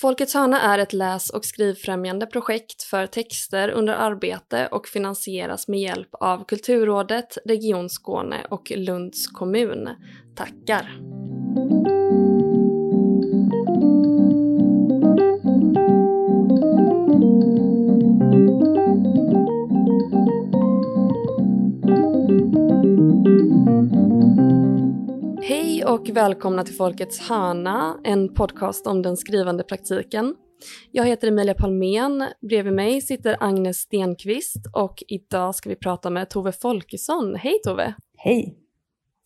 Folkets hörna är ett läs och skrivfrämjande projekt för texter under arbete och finansieras med hjälp av Kulturrådet, Region Skåne och Lunds kommun. Tackar! Och välkomna till Folkets hörna, en podcast om den skrivande praktiken. Jag heter Emilia Palmén, bredvid mig sitter Agnes Stenqvist och idag ska vi prata med Tove Folkesson. Hej Tove! Hej!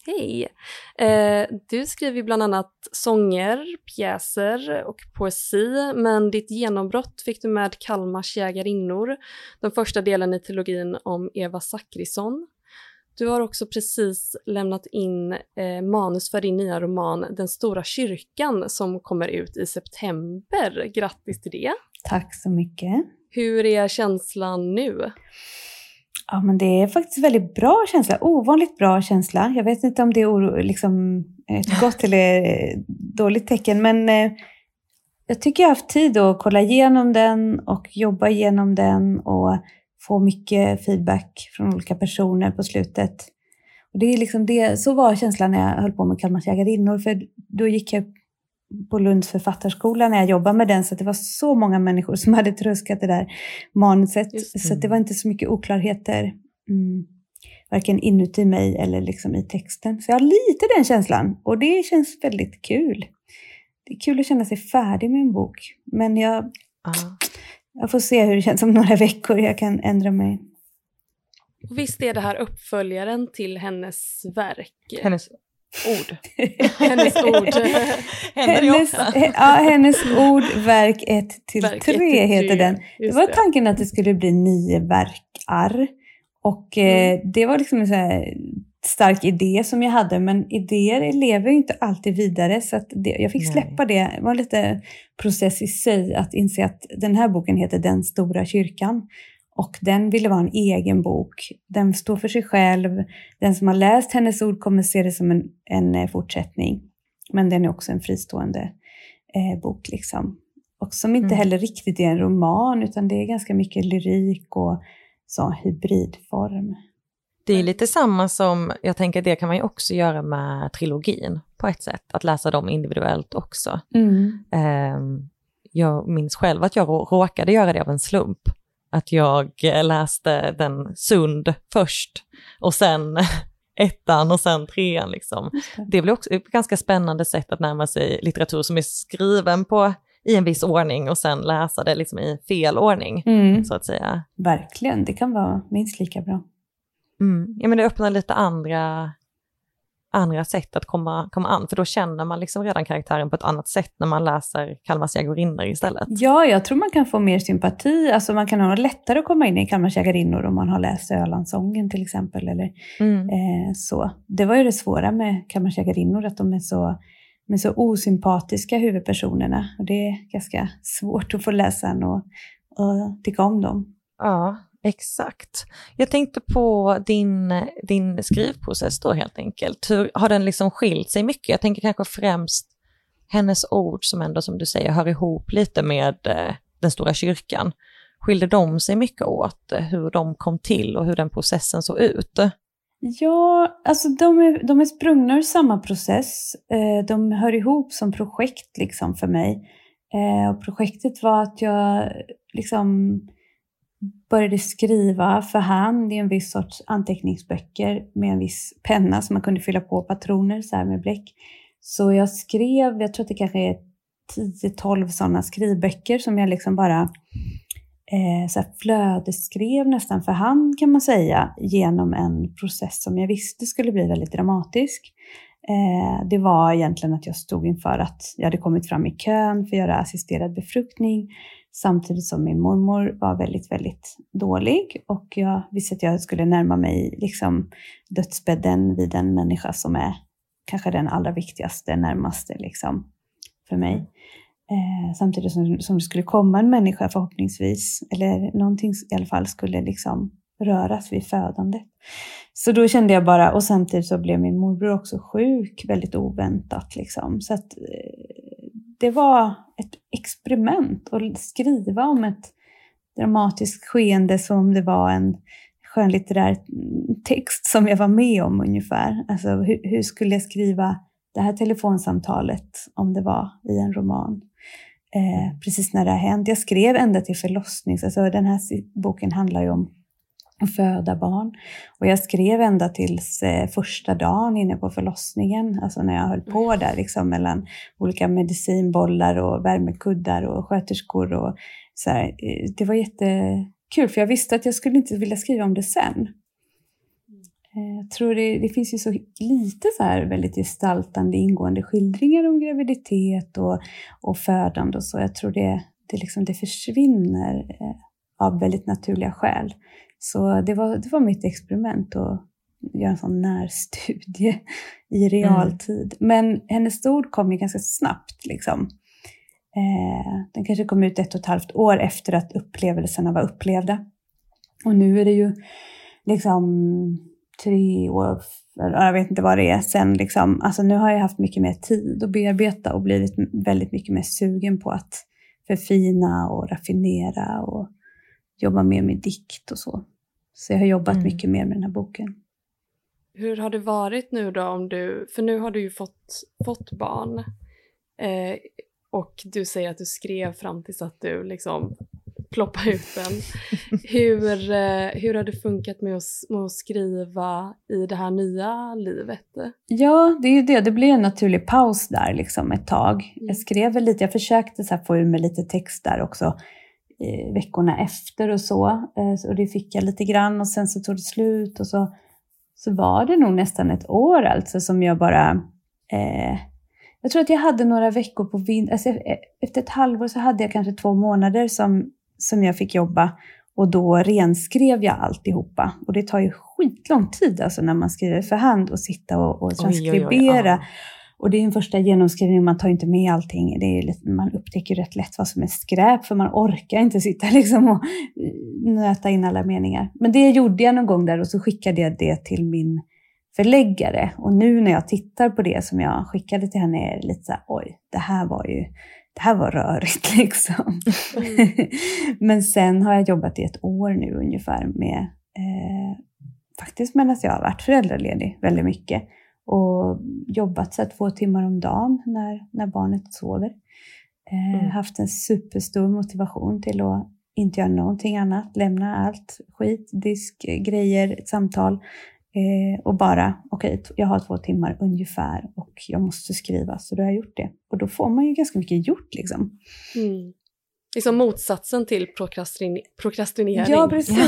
Hej! Eh, du skriver bland annat sånger, pjäser och poesi, men ditt genombrott fick du med Kalmars jägarinnor, den första delen i trilogin om Eva Zackrisson. Du har också precis lämnat in eh, manus för din nya roman Den stora kyrkan som kommer ut i september. Grattis till det! Tack så mycket! Hur är känslan nu? Ja, men det är faktiskt väldigt bra känsla. Ovanligt bra känsla. Jag vet inte om det är liksom ett gott eller dåligt tecken, men eh, jag tycker jag har haft tid att kolla igenom den och jobba igenom den och få mycket feedback från olika personer på slutet. Och det är liksom det, så var känslan när jag höll på med Kalmars jägarinnor, för då gick jag på Lunds författarskola när jag jobbade med den, så det var så många människor som hade tröskat det där manuset. Det. Så det var inte så mycket oklarheter, mm, varken inuti mig eller liksom i texten. Så jag har lite den känslan och det känns väldigt kul. Det är kul att känna sig färdig med en bok, men jag, ah. Jag får se hur det känns om några veckor. Jag kan ändra mig. Visst är det här uppföljaren till hennes verk? Hennes ord. hennes ord. hennes, ja, hennes ord, verk 1 till 3 heter den. Det var tanken att det skulle bli nio verkar. Och eh, mm. det var liksom en så stark idé som jag hade, men idéer lever ju inte alltid vidare. Så det, jag fick släppa Nej. det. Det var lite process i sig att inse att den här boken heter Den stora kyrkan. Och den ville vara en egen bok. Den står för sig själv. Den som har läst hennes ord kommer se det som en, en eh, fortsättning. Men den är också en fristående eh, bok. Liksom. Och som inte mm. heller riktigt är en roman, utan det är ganska mycket lyrik och så, hybridform. Det är lite samma som, jag tänker det kan man ju också göra med trilogin på ett sätt, att läsa dem individuellt också. Mm. Um, jag minns själv att jag råkade göra det av en slump att jag läste den Sund först och sen ettan och sen trean. Liksom. Det blir också ett ganska spännande sätt att närma sig litteratur som är skriven på i en viss ordning och sen läsa det liksom i fel ordning, mm. så att säga. Verkligen, det kan vara minst lika bra. Mm. Ja, men det öppnar lite andra andra sätt att komma, komma an, för då känner man liksom redan karaktären på ett annat sätt när man läser Kalmars jägarinnor istället. Ja, jag tror man kan få mer sympati, alltså man kan ha lättare att komma in i Kalmars jägarinnor om man har läst Ölandssången till exempel. Eller, mm. eh, så. Det var ju det svåra med Kalmars jägarinnor, att de är så, är så osympatiska huvudpersonerna. Och det är ganska svårt att få läsaren och, och tycka om dem. Ja, Exakt. Jag tänkte på din, din skrivprocess då helt enkelt. Hur, har den liksom skilt sig mycket? Jag tänker kanske främst hennes ord som ändå som du säger hör ihop lite med eh, den stora kyrkan. Skilde de sig mycket åt eh, hur de kom till och hur den processen såg ut? Ja, alltså de är, de är sprungna ur samma process. Eh, de hör ihop som projekt liksom för mig. Och projektet var att jag liksom började skriva för hand i en viss sorts anteckningsböcker med en viss penna som man kunde fylla på patroner så här med bläck. Så jag skrev, jag tror att det kanske är 10-12 sådana skrivböcker som jag liksom bara eh, så flödesskrev nästan för hand kan man säga genom en process som jag visste skulle bli väldigt dramatisk. Eh, det var egentligen att jag stod inför att jag hade kommit fram i kön för att göra assisterad befruktning samtidigt som min mormor var väldigt, väldigt dålig och jag visste att jag skulle närma mig liksom dödsbädden vid en människa som är kanske den allra viktigaste, närmaste liksom för mig. Eh, samtidigt som, som det skulle komma en människa förhoppningsvis, eller någonting i alla fall skulle liksom röras vid födandet. Så då kände jag bara, och samtidigt så blev min morbror också sjuk väldigt oväntat. Liksom. Så att, eh, det var ett experiment att skriva om ett dramatiskt skeende som om det var en skönlitterär text som jag var med om ungefär. Alltså hur, hur skulle jag skriva det här telefonsamtalet om det var i en roman? Eh, precis när det har hänt. Jag skrev ända till förlossnings... Alltså den här boken handlar ju om att föda barn. Och jag skrev ända tills eh, första dagen inne på förlossningen, alltså när jag höll på där liksom mellan olika medicinbollar och värmekuddar och sköterskor. Och så här. Eh, det var jättekul, för jag visste att jag skulle inte vilja skriva om det sen. Eh, jag tror det, det finns ju så lite så här väldigt gestaltande ingående skildringar om graviditet och, och födande och så. Jag tror det, det, liksom, det försvinner av väldigt naturliga skäl. Så det var, det var mitt experiment att göra en sån närstudie i realtid. Mm. Men hennes ord kom ju ganska snabbt. Liksom. Eh, den kanske kom ut ett och ett halvt år efter att upplevelserna var upplevda. Och nu är det ju liksom tre år, jag vet inte vad det är, sen liksom, alltså nu har jag haft mycket mer tid att bearbeta och blivit väldigt mycket mer sugen på att förfina och raffinera och jobba mer med dikt och så. Så jag har jobbat mm. mycket mer med den här boken. Hur har det varit nu då om du, för nu har du ju fått, fått barn eh, och du säger att du skrev fram tills att du liksom ploppa ut den. hur, eh, hur har det funkat med att, med att skriva i det här nya livet? Ja, det är ju det. Det blev en naturlig paus där liksom ett tag. Mm. Jag skrev väl lite, jag försökte så få ur mig lite text där också veckorna efter och så. Eh, och det fick jag lite grann och sen så tog det slut och så, så var det nog nästan ett år alltså som jag bara eh, jag tror att jag hade några veckor på vintern, alltså, eh, efter ett halvår så hade jag kanske två månader som som jag fick jobba och då renskrev jag alltihopa. Och det tar ju skitlång tid alltså när man skriver för hand och sitta och, och transkribera. Oj, oj, oj, och det är en första genomskrivning, man tar inte med allting. Det är lite, man upptäcker rätt lätt vad som är skräp, för man orkar inte sitta liksom och eh, nöta in alla meningar. Men det gjorde jag någon gång där och så skickade jag det till min förläggare. Och nu när jag tittar på det som jag skickade till henne är det lite så här, oj, det här var ju det här var rörigt liksom. Mm. Men sen har jag jobbat i ett år nu ungefär med, eh, faktiskt medan jag har varit föräldraledig väldigt mycket och jobbat så två timmar om dagen när, när barnet sover. Eh, mm. Haft en superstor motivation till att inte göra någonting annat, lämna allt skit, disk, grejer, ett samtal Eh, och bara, okej, okay, jag har två timmar ungefär och jag måste skriva, så då har jag gjort det. Och då får man ju ganska mycket gjort liksom. Mm. Liksom motsatsen till prokrastine prokrastinering. Ja, precis.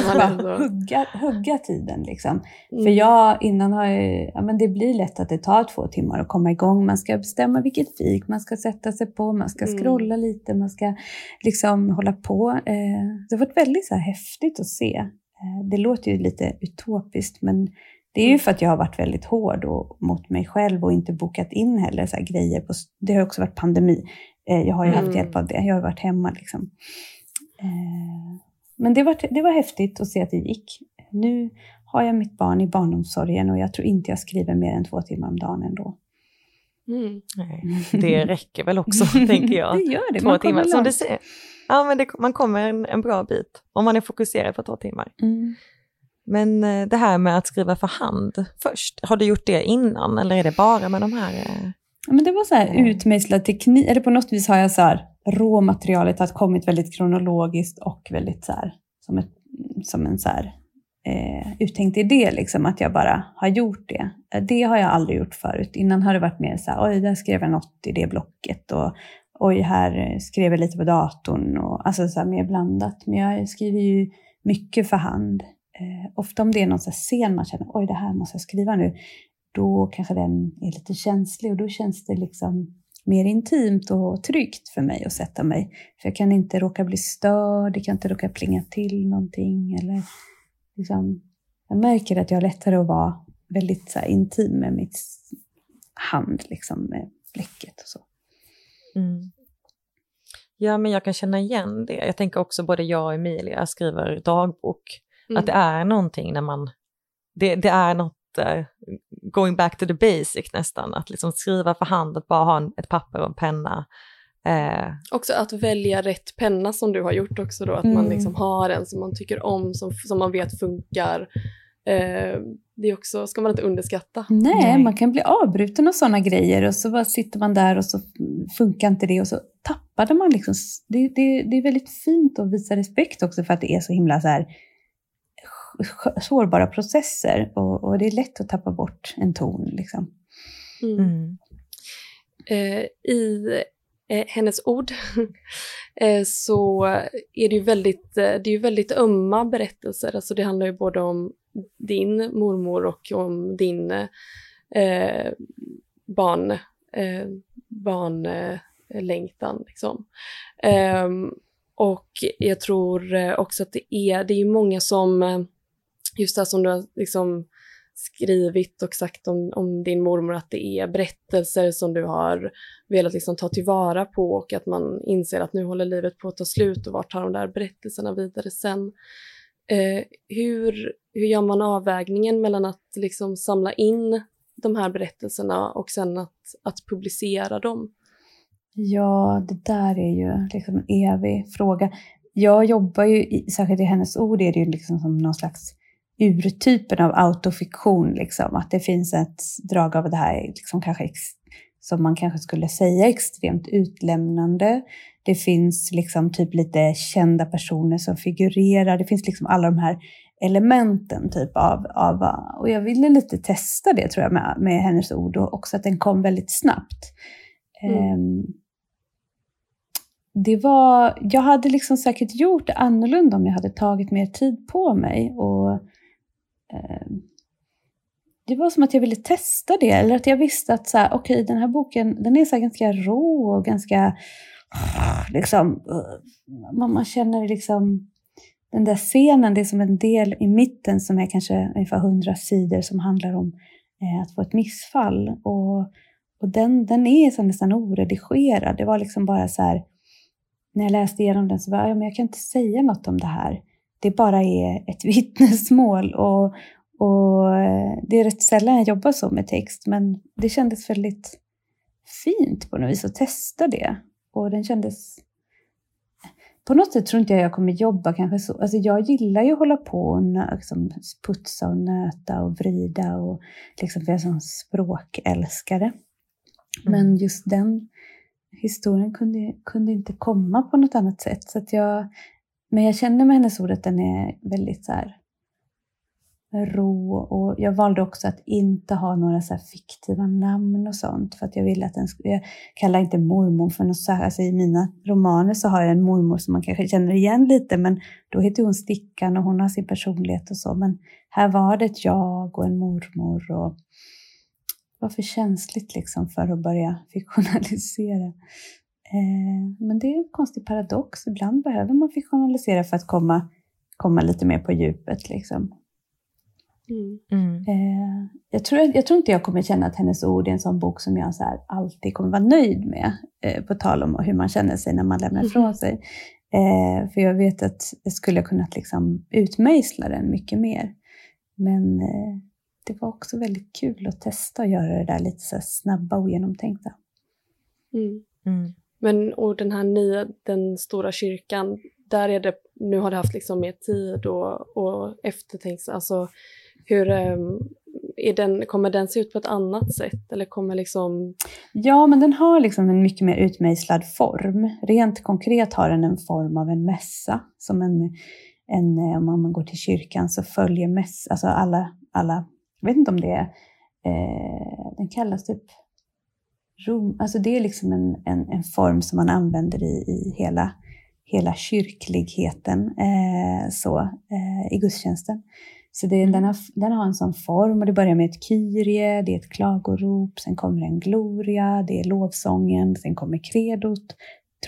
hugga, hugga tiden liksom. Mm. För jag, innan har jag, ja men det blir lätt att det tar två timmar att komma igång. Man ska bestämma vilket fik man ska sätta sig på, man ska mm. scrolla mm. lite, man ska liksom hålla på. Eh, det har varit väldigt så här häftigt att se. Eh, det låter ju lite utopiskt, men det är ju mm. för att jag har varit väldigt hård och, mot mig själv och inte bokat in heller så grejer. På, det har också varit pandemi. Eh, jag har ju mm. haft hjälp av det. Jag har varit hemma liksom. Eh, men det var, det var häftigt att se att det gick. Nu har jag mitt barn i barnomsorgen och jag tror inte jag skriver mer än två timmar om dagen ändå. Mm. Nej, det räcker väl också, tänker jag. Det gör det. Två man timmar. Som du säger, ja, men det, man kommer en, en, bra bit om man är fokuserad på två timmar. Mm. Men eh, det här med att skriva för hand först, har du gjort det innan eller är det bara med de här? Eh, men det var så här mm. utmejslad teknik, eller på något vis har jag så här, råmaterialet har kommit väldigt kronologiskt och väldigt så här, som, ett, som en så här, eh, uttänkt idé, liksom, att jag bara har gjort det. Eh, det har jag aldrig gjort förut. Innan har det varit mer så här, oj, där skrev jag något i det blocket och oj, här skrev jag lite på datorn och alltså så här, mer blandat. Men jag skriver ju mycket för hand eh, ofta om det är någon scen man känner, oj det här måste jag skriva nu, då kanske den är lite känslig och då känns det liksom mer intimt och tryggt för mig att sätta mig. För jag kan inte råka bli störd, jag kan inte råka plinga till någonting. Eller liksom, jag märker att jag har lättare att vara väldigt så här, intim med mitt hand, liksom, med bläcket och så. Mm. Ja, men jag kan känna igen det. Jag tänker också både jag och Emilia skriver dagbok Mm. Att det är någonting när man, det, det är något uh, going back to the basic nästan, att liksom skriva för hand, att bara ha en, ett papper och en penna Eh. Också att välja rätt penna som du har gjort också då, att mm. man liksom har en som man tycker om, som, som man vet funkar. Eh, det är också, ska man inte underskatta. Nej, Nej, man kan bli avbruten av sådana grejer och så bara sitter man där och så funkar inte det och så tappade man liksom. Det, det, det är väldigt fint att visa respekt också för att det är så himla så här sårbara processer och, och det är lätt att tappa bort en ton. Liksom. Mm. Mm. Eh, I eh, hennes ord eh, så är det ju väldigt, eh, det är väldigt ömma berättelser. Alltså det handlar ju både om din mormor och om din eh, barn, eh, barnlängtan. Liksom. Ehm, och jag tror också att det är, det är många som, just det som du har liksom skrivit och sagt om, om, din mormor att det är berättelser som du har velat liksom ta tillvara på och att man inser att nu håller livet på att ta slut och vart tar de där berättelserna vidare sen. Eh, hur, hur gör man avvägningen mellan att liksom samla in de här berättelserna och sen att, att publicera dem? Ja, det där är ju liksom en evig fråga. Jag jobbar ju, särskilt i hennes ord, är det ju liksom som någon slags urtypen av autofiktion. Liksom. Att det finns ett drag av det här, liksom kanske som man kanske skulle säga extremt utlämnande. Det finns liksom typ lite kända personer som figurerar. Det finns liksom alla de här elementen typ av, av och jag ville lite testa det tror jag med, med hennes ord och också att den kom väldigt snabbt. Mm. Um, det var, jag hade liksom säkert gjort det annorlunda om jag hade tagit mer tid på mig och Ehm, det var som att jag ville testa det, eller att jag visste att så här, okay, den här boken den är så ganska rå och ganska... Liksom, eh, man, man känner liksom den där scenen, det är som en del i mitten som är kanske ungefär hundra sidor som handlar om eh, att få ett missfall. Och, och den, den är så nästan oredigerad. Det var liksom bara så här, när jag läste igenom den så var jag, men jag kan inte säga något om det här. Det bara är ett vittnesmål och, och eh, det är rätt sällan jag jobbar så med text, men det kändes väldigt fint på något vis att testa det. Och den kändes... På något sätt tror inte jag jag kommer jobba kanske så. Alltså jag gillar ju att hålla på och liksom putsa och nöta och vrida och liksom, för jag är som språkälskare. Mm. Men just den historien kunde, kunde inte komma på något annat sätt. Så att jag, men jag känner med hennes ord att den är väldigt så här, rå och jag valde också att inte ha några så fiktiva namn och sånt för att jag ville att den skulle, jag kallar inte mormor för något så här, alltså i mina romaner så har jag en mormor som man kanske känner igen lite men då heter hon Stickan och hon har sin personlighet och så men här var det ett jag och en mormor och det var för känsligt liksom för att börja fiktionalisera. Eh, men det är en konstig paradox, ibland behöver man fiktionalisera för att komma, komma lite mer på djupet liksom. Mm. mm. Eh, jag, tror, jag tror inte jag kommer känna att hennes ord är en sån bok som jag så här alltid kommer vara nöjd med, eh, på tal om hur man känner sig när man lämnar ifrån mm. sig. För jag vet att jag skulle kunnat liksom utmejsla den mycket mer. Men det var också väldigt kul att testa att göra det där lite så snabba och genomtänkta. Mm. Men och den här nya, den stora kyrkan, där är det, nu har det haft liksom mer tid och, och eftertänks, alltså hur, ehm, är den, kommer den se ut på ett annat sätt? Eller kommer liksom... Ja, men den har liksom en mycket mer utmejslad form. Rent konkret har den en form av en mässa. Som en, en, eh, om man går till kyrkan så följer mässa, alltså alla, alla, jag vet inte om det är, eh, den kallas typ Rom, alltså det är liksom en, en, en form som man använder i, i hela, hela kyrkligheten eh, så, eh, i gudstjänsten. Så det, den, har, den har en sån form och det börjar med ett kyrie, det är ett klagorop, sen kommer en gloria, det är lovsången, sen kommer kredot,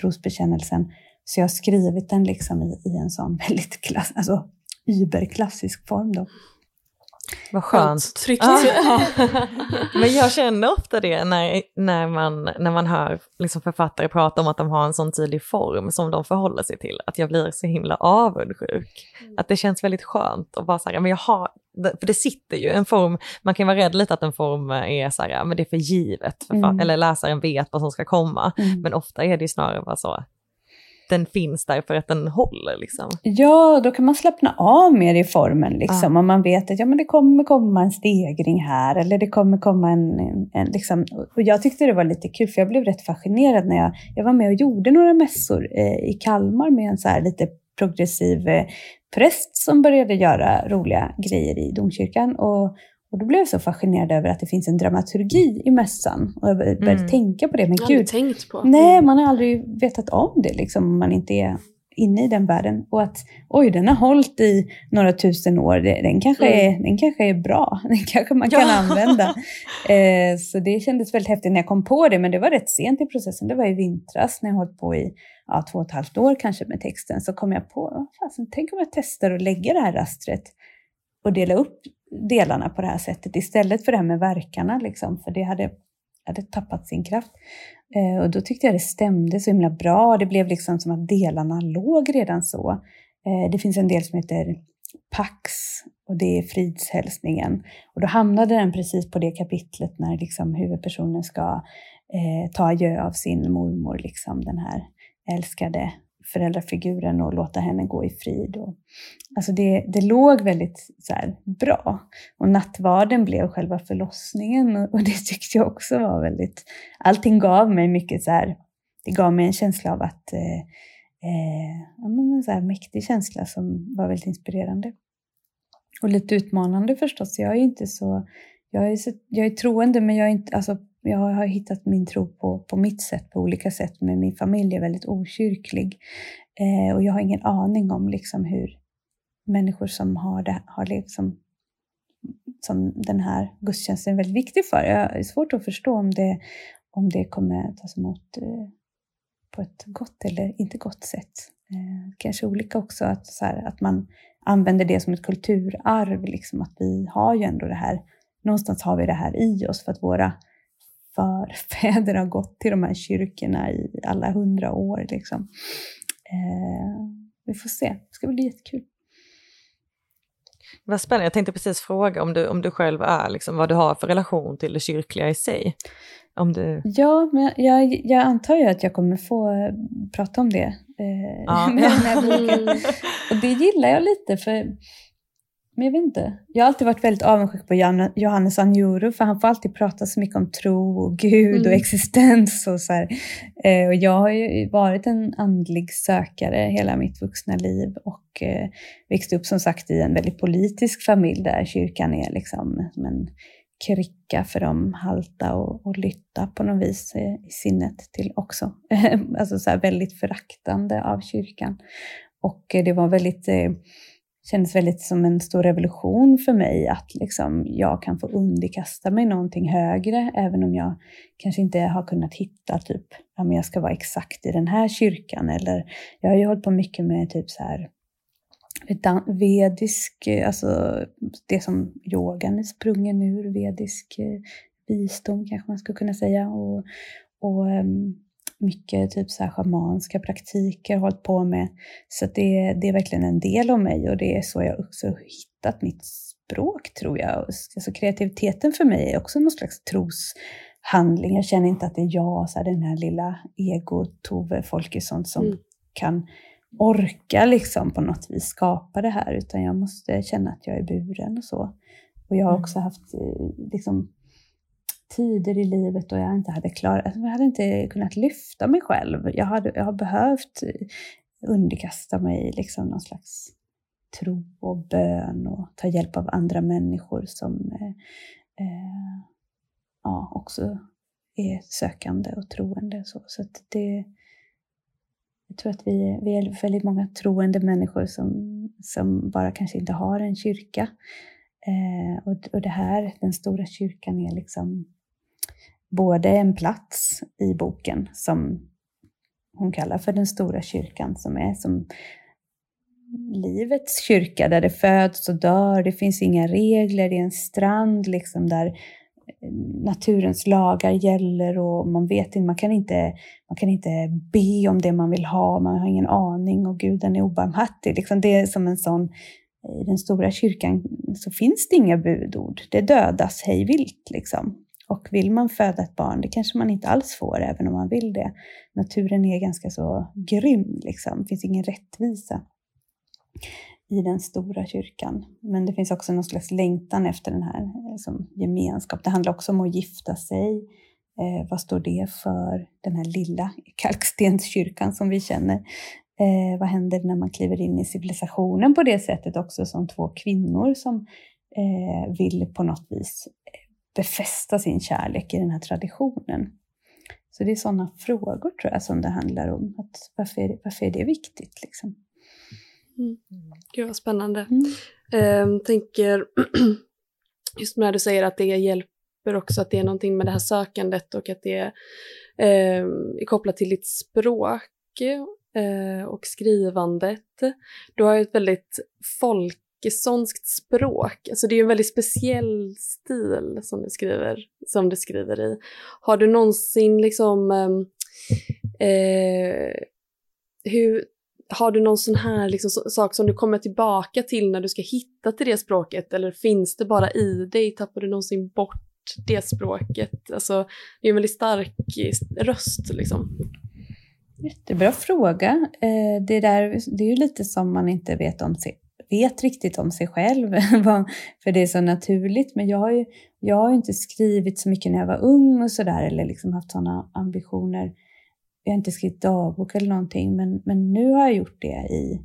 trosbekännelsen. Så jag har skrivit den liksom i, i en sån väldigt klass, alltså überklassisk form. Då. Vad skönt. Tryggt. Ah. Men jag känner ofta det när, när, man, när man hör liksom författare prata om att de har en sån tydlig form som de förhåller sig till, att jag blir så himla avundsjuk. Mm. Att det känns väldigt skönt att bara säga, men jag har, för det sitter ju en form, man kan vara rädd lite att en form är så här, men det är för givet, för mm. eller läsaren vet vad som ska komma. Mm. Men ofta är det snarare bara så, den finns där för att den håller. Liksom. Ja, då kan man slappna av mer i formen. Liksom. Ah. Om man vet att ja, men det kommer komma en stegring här eller det kommer komma en... en, en liksom. och jag tyckte det var lite kul för jag blev rätt fascinerad när jag, jag var med och gjorde några mässor eh, i Kalmar med en så här lite progressiv eh, präst som började göra roliga grejer i domkyrkan. Och, och då blev jag så fascinerad över att det finns en dramaturgi i mässan. Och jag började mm. tänka på det. Men gud, tänkt på. Nej, mm. man har aldrig vetat om det liksom, om man inte är inne i den världen. Och att oj, den har hållit i några tusen år. Den kanske, mm. är, den kanske är bra. Den kanske man kan ja. använda. Eh, så det kändes väldigt häftigt när jag kom på det. Men det var rätt sent i processen. Det var i vintras när jag hållit på i ja, två och ett halvt år kanske med texten. Så kom jag på, fasen, tänk om jag testar att lägga det här rastret och dela upp delarna på det här sättet istället för det här med verkarna. Liksom, för det hade, hade tappat sin kraft. Eh, och då tyckte jag det stämde så himla bra. Det blev liksom som att delarna låg redan så. Eh, det finns en del som heter Pax och det är fridshälsningen. Och då hamnade den precis på det kapitlet när liksom huvudpersonen ska eh, ta adjö av sin mormor, liksom den här älskade föräldrafiguren och låta henne gå i frid. Och, alltså det, det låg väldigt så här, bra. Och nattvarden blev själva förlossningen och, och, det tyckte jag också var väldigt... Allting gav mig mycket så här, det gav mig en känsla av att... Eh, eh, en så här mäktig känsla som var väldigt inspirerande. Och lite utmanande förstås. Jag är inte så... Jag är, så, jag är troende men jag är inte... Alltså, jag har hittat min tro på, på mitt sätt, på olika sätt, men min familj är väldigt okyrklig. Eh, och jag har ingen aning om liksom hur människor som har, det, har liksom, som den här gudstjänsten är väldigt viktig för. Jag är svårt att förstå om det, om det kommer tas emot eh, på ett gott eller inte gott sätt. Eh, kanske olika också, att, så här, att man använder det som ett kulturarv, liksom, att vi har ju ändå det här, någonstans har vi det här i oss för att våra förfäder har gått till de här kyrkorna i alla hundra år. Liksom. Eh, vi får se, det ska bli jättekul. Vad spännande, jag tänkte precis fråga om du, om du själv är, liksom, vad du har för relation till det kyrkliga i sig. Om du... Ja, men jag, jag antar ju att jag kommer få prata om det eh, ja. med den här boken. Och det gillar jag lite, för men jag vet inte. Jag har alltid varit väldigt avundsjuk på Johannes Anjuru för han får alltid prata så mycket om tro och Gud mm. och existens och så eh, och jag har ju varit en andlig sökare hela mitt vuxna liv och eh, växt upp som sagt i en väldigt politisk familj där kyrkan är liksom som en krycka för de halta och, och lytta på något vis eh, i sinnet till också. alltså så väldigt föraktande av kyrkan. Och eh, det var väldigt eh, kändes väldigt som en stor revolution för mig att liksom jag kan få underkasta mig någonting högre, även om jag kanske inte har kunnat hitta typ, ja men jag ska vara exakt i den här kyrkan, eller jag har ju hållit på mycket med typ så här vedisk, alltså det som yogan är sprungen ur, vedisk eh, visdom kanske man skulle kunna säga, och, och um, mycket typ så här schamanska praktiker hållit på med. Så det, det är verkligen en del av mig och det är så jag också hittat mitt språk tror jag. Alltså kreativiteten för mig är också någon slags troshandling. Jag känner inte att det är jag, så här, den här lilla ego-Tove Folkesson som mm. kan orka liksom på något vis skapa det här, utan jag måste känna att jag är buren och så. Och jag har mm. också haft eh, liksom, tider i livet då jag inte hade klarat, alltså, jag hade inte kunnat lyfta mig själv. Jag, hade, jag har behövt underkasta mig liksom någon slags tro och bön och ta hjälp av andra människor som eh, eh, ja, också är sökande och troende. Så, så det, jag tror att vi, vi är väldigt många troende människor som, som bara kanske inte har en kyrka. Eh, och, och det här, den stora kyrkan, är liksom både en plats i boken som hon kallar för den stora kyrkan, som är som livets kyrka, där det föds och dör, det finns inga regler, det är en strand liksom där eh, naturens lagar gäller och man vet inte, man kan inte, man kan inte be om det man vill ha, man har ingen aning och guden är obarmhärtig. Liksom det är som en sån i den stora kyrkan så finns det inga budord. Det dödas hejvilt liksom. Och vill man föda ett barn, det kanske man inte alls får, även om man vill det. Naturen är ganska så grym, liksom. det finns ingen rättvisa i den stora kyrkan. Men det finns också någon slags längtan efter den här eh, som gemenskap. Det handlar också om att gifta sig. Eh, vad står det för? Den här lilla kalkstenskyrkan som vi känner. Eh, vad händer när man kliver in i civilisationen på det sättet också som två kvinnor som eh, vill på något vis befästa sin kärlek i den här traditionen. Så det är sådana frågor tror jag som det handlar om. Att varför, är det, varför är det viktigt? Liksom? Mm. Gud vad spännande. Mm. Eh, tänker, just när du säger att det hjälper också att det är någonting med det här sökandet och att det eh, är kopplat till ditt språk eh, och skrivandet. Du har ju ett väldigt folk icke-sonskt språk. Alltså det är en väldigt speciell stil som du skriver, som du skriver i. Har du någonsin liksom... Ehm, eh, hur, har du någon sån här liksom, sak som du kommer tillbaka till när du ska hitta till det språket? Eller finns det bara i dig? Tappar du någonsin bort det språket? Alltså, det är en väldigt stark röst liksom. Jättebra fråga. Eh, det, där, det är ju lite som man inte vet om sitt vet riktigt om sig själv, för det är så naturligt. Men jag har ju jag har inte skrivit så mycket när jag var ung och sådär, eller liksom haft sådana ambitioner. Jag har inte skrivit dagbok eller någonting, men, men nu har jag gjort det i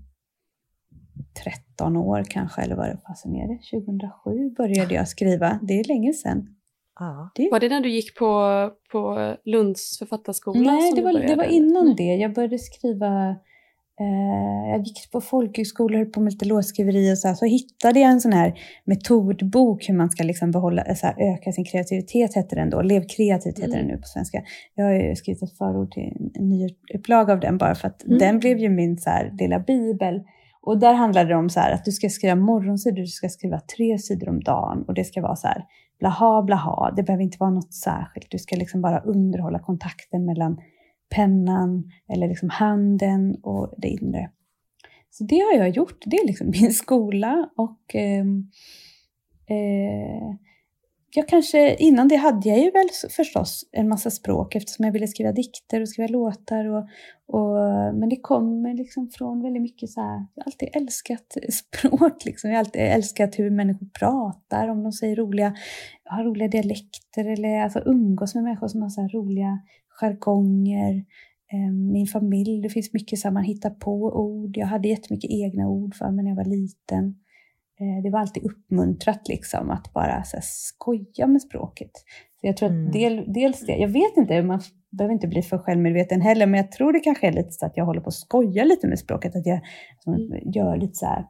13 år kanske, eller vad det fasen är det? 2007 började jag skriva. Det är länge sedan. Det... Var det när du gick på, på Lunds författarskola? Nej, det var, det var innan det. Jag började skriva Eh, jag gick på folkhögskolor på med lite låtskriveri och så, här, så hittade jag en sån här metodbok hur man ska liksom behålla, så här, öka sin kreativitet, heter den då. Lev kreativt heter mm. den nu på svenska. Jag har ju skrivit ett förord till en ny upplaga av den bara för att mm. den blev ju min så här, lilla bibel. Och där handlade det om så att du ska skriva morgonsidor, du ska skriva tre sidor om dagen och det ska vara så här blaha blaha. Det behöver inte vara något särskilt. Du ska liksom bara underhålla kontakten mellan pennan eller liksom handen och det inre. Så det har jag gjort. Det är liksom min skola och ehm, eh, eh, jag kanske, innan det hade jag ju väl förstås en massa språk eftersom jag ville skriva dikter och skriva låtar. Och, och, men det kommer liksom från väldigt mycket så här, jag har alltid älskat språk. Liksom. Jag har alltid älskat hur människor pratar, om de säger roliga, har roliga dialekter eller alltså umgås med människor som har så roliga jargonger. Ehm, min familj, det finns mycket så här, man hittar på ord. Jag hade jättemycket egna ord för mig när jag var liten. Eh, det var alltid uppmuntrat liksom att bara så här, skoja med språket. Så jag tror att mm. del, dels det, jag vet inte, man behöver inte bli för självmedveten heller, men jag tror det kanske är lite så att jag håller på att skoja lite med språket. Att jag mm. gör lite så här,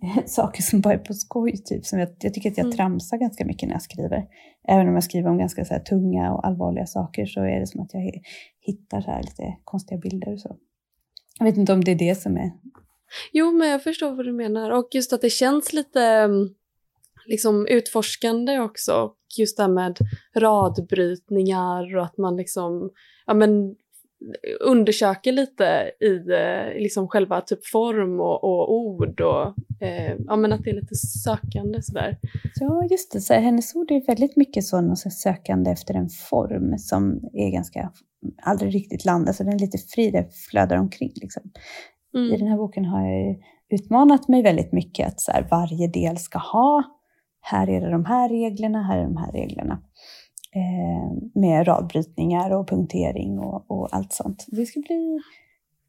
saker som bara är på skoj. Typ. Som jag, jag tycker att jag mm. tramsar ganska mycket när jag skriver. Även om jag skriver om ganska så här, tunga och allvarliga saker så är det som att jag hittar så här, lite konstiga bilder. Och så. Jag vet inte om det är det som är... Jo, men jag förstår vad du menar. Och just att det känns lite mm, liksom, utforskande också. Och just det här med radbrytningar och att man liksom ja, men undersöker lite i eh, liksom själva typ form och, och ord och eh, ja, men att det är lite sökande sådär. Ja, just det. Så hennes ord är väldigt mycket så sökande efter en form som är ganska, aldrig riktigt landar, så den är lite fri, det flödar omkring. Liksom. Mm. I den här boken har jag utmanat mig väldigt mycket att så här, varje del ska ha, här är det de här reglerna, här är de här reglerna med radbrytningar och punktering och, och, allt sånt. Det ska bli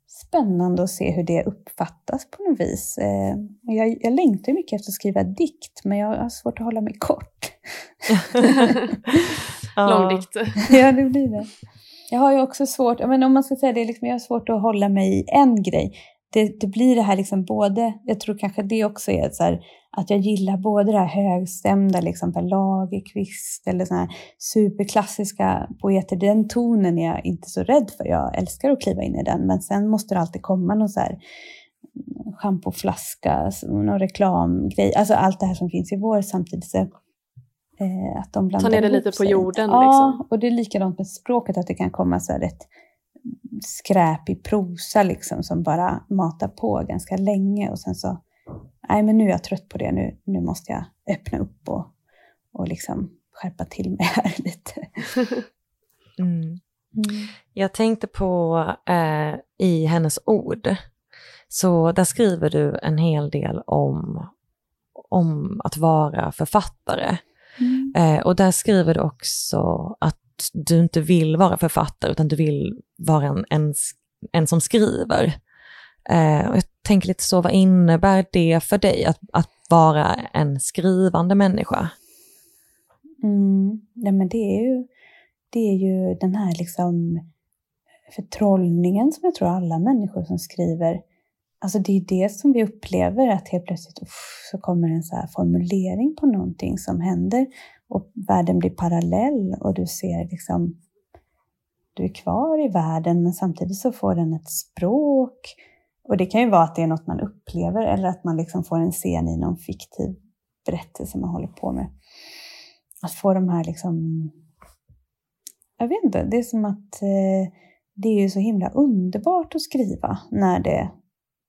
spännande att se hur det uppfattas på något vis. Eh, jag, jag längtar mycket efter att skriva dikt, men jag har svårt att hålla mig kort. Långdikt. ja, det blir det. Jag har ju också svårt, men om man ska säga det, liksom, jag har svårt att hålla mig i en grej det, det, blir det här liksom både, jag tror kanske det också är så här, att jag gillar både det här högstämda, liksom Per Lagerkvist eller såna här superklassiska poeter. Den tonen är jag inte så rädd för. Jag älskar att kliva in i den, men sen måste det alltid komma någon så här schampoflaska, någon reklamgrej, alltså allt det här som finns i vår samtidigt. Så, eh, att de blandar Ta ner det lite på jorden. Ja, liksom. och det är likadant med språket, att det kan komma så här rätt skräpig prosa liksom som bara matar på ganska länge och sen så nej men nu är jag trött på det, nu, nu måste jag öppna upp och, och liksom skärpa till mig här lite. Mm. Mm. Jag tänkte på eh, i hennes ord, så där skriver du en hel del om, om att vara författare. Mm. Eh, och där skriver du också att du inte vill vara författare utan du vill vara en, en, en som skriver. Eh, och jag tänker lite så, vad innebär det för dig att, att vara en skrivande människa? Mm. nej men det är ju, det är ju den här liksom förtrollningen som jag tror alla människor som skriver, alltså det är det som vi upplever att helt plötsligt uff, så kommer en så formulering på någonting som händer och världen blir parallell och du ser liksom, du är kvar i världen men samtidigt så får den ett språk. Och det kan ju vara att det är något man upplever eller att man liksom får en scen i någon fiktiv berättelse man håller på med. Att få de här liksom, jag vet inte, det är som att eh, det är ju så himla underbart att skriva när det,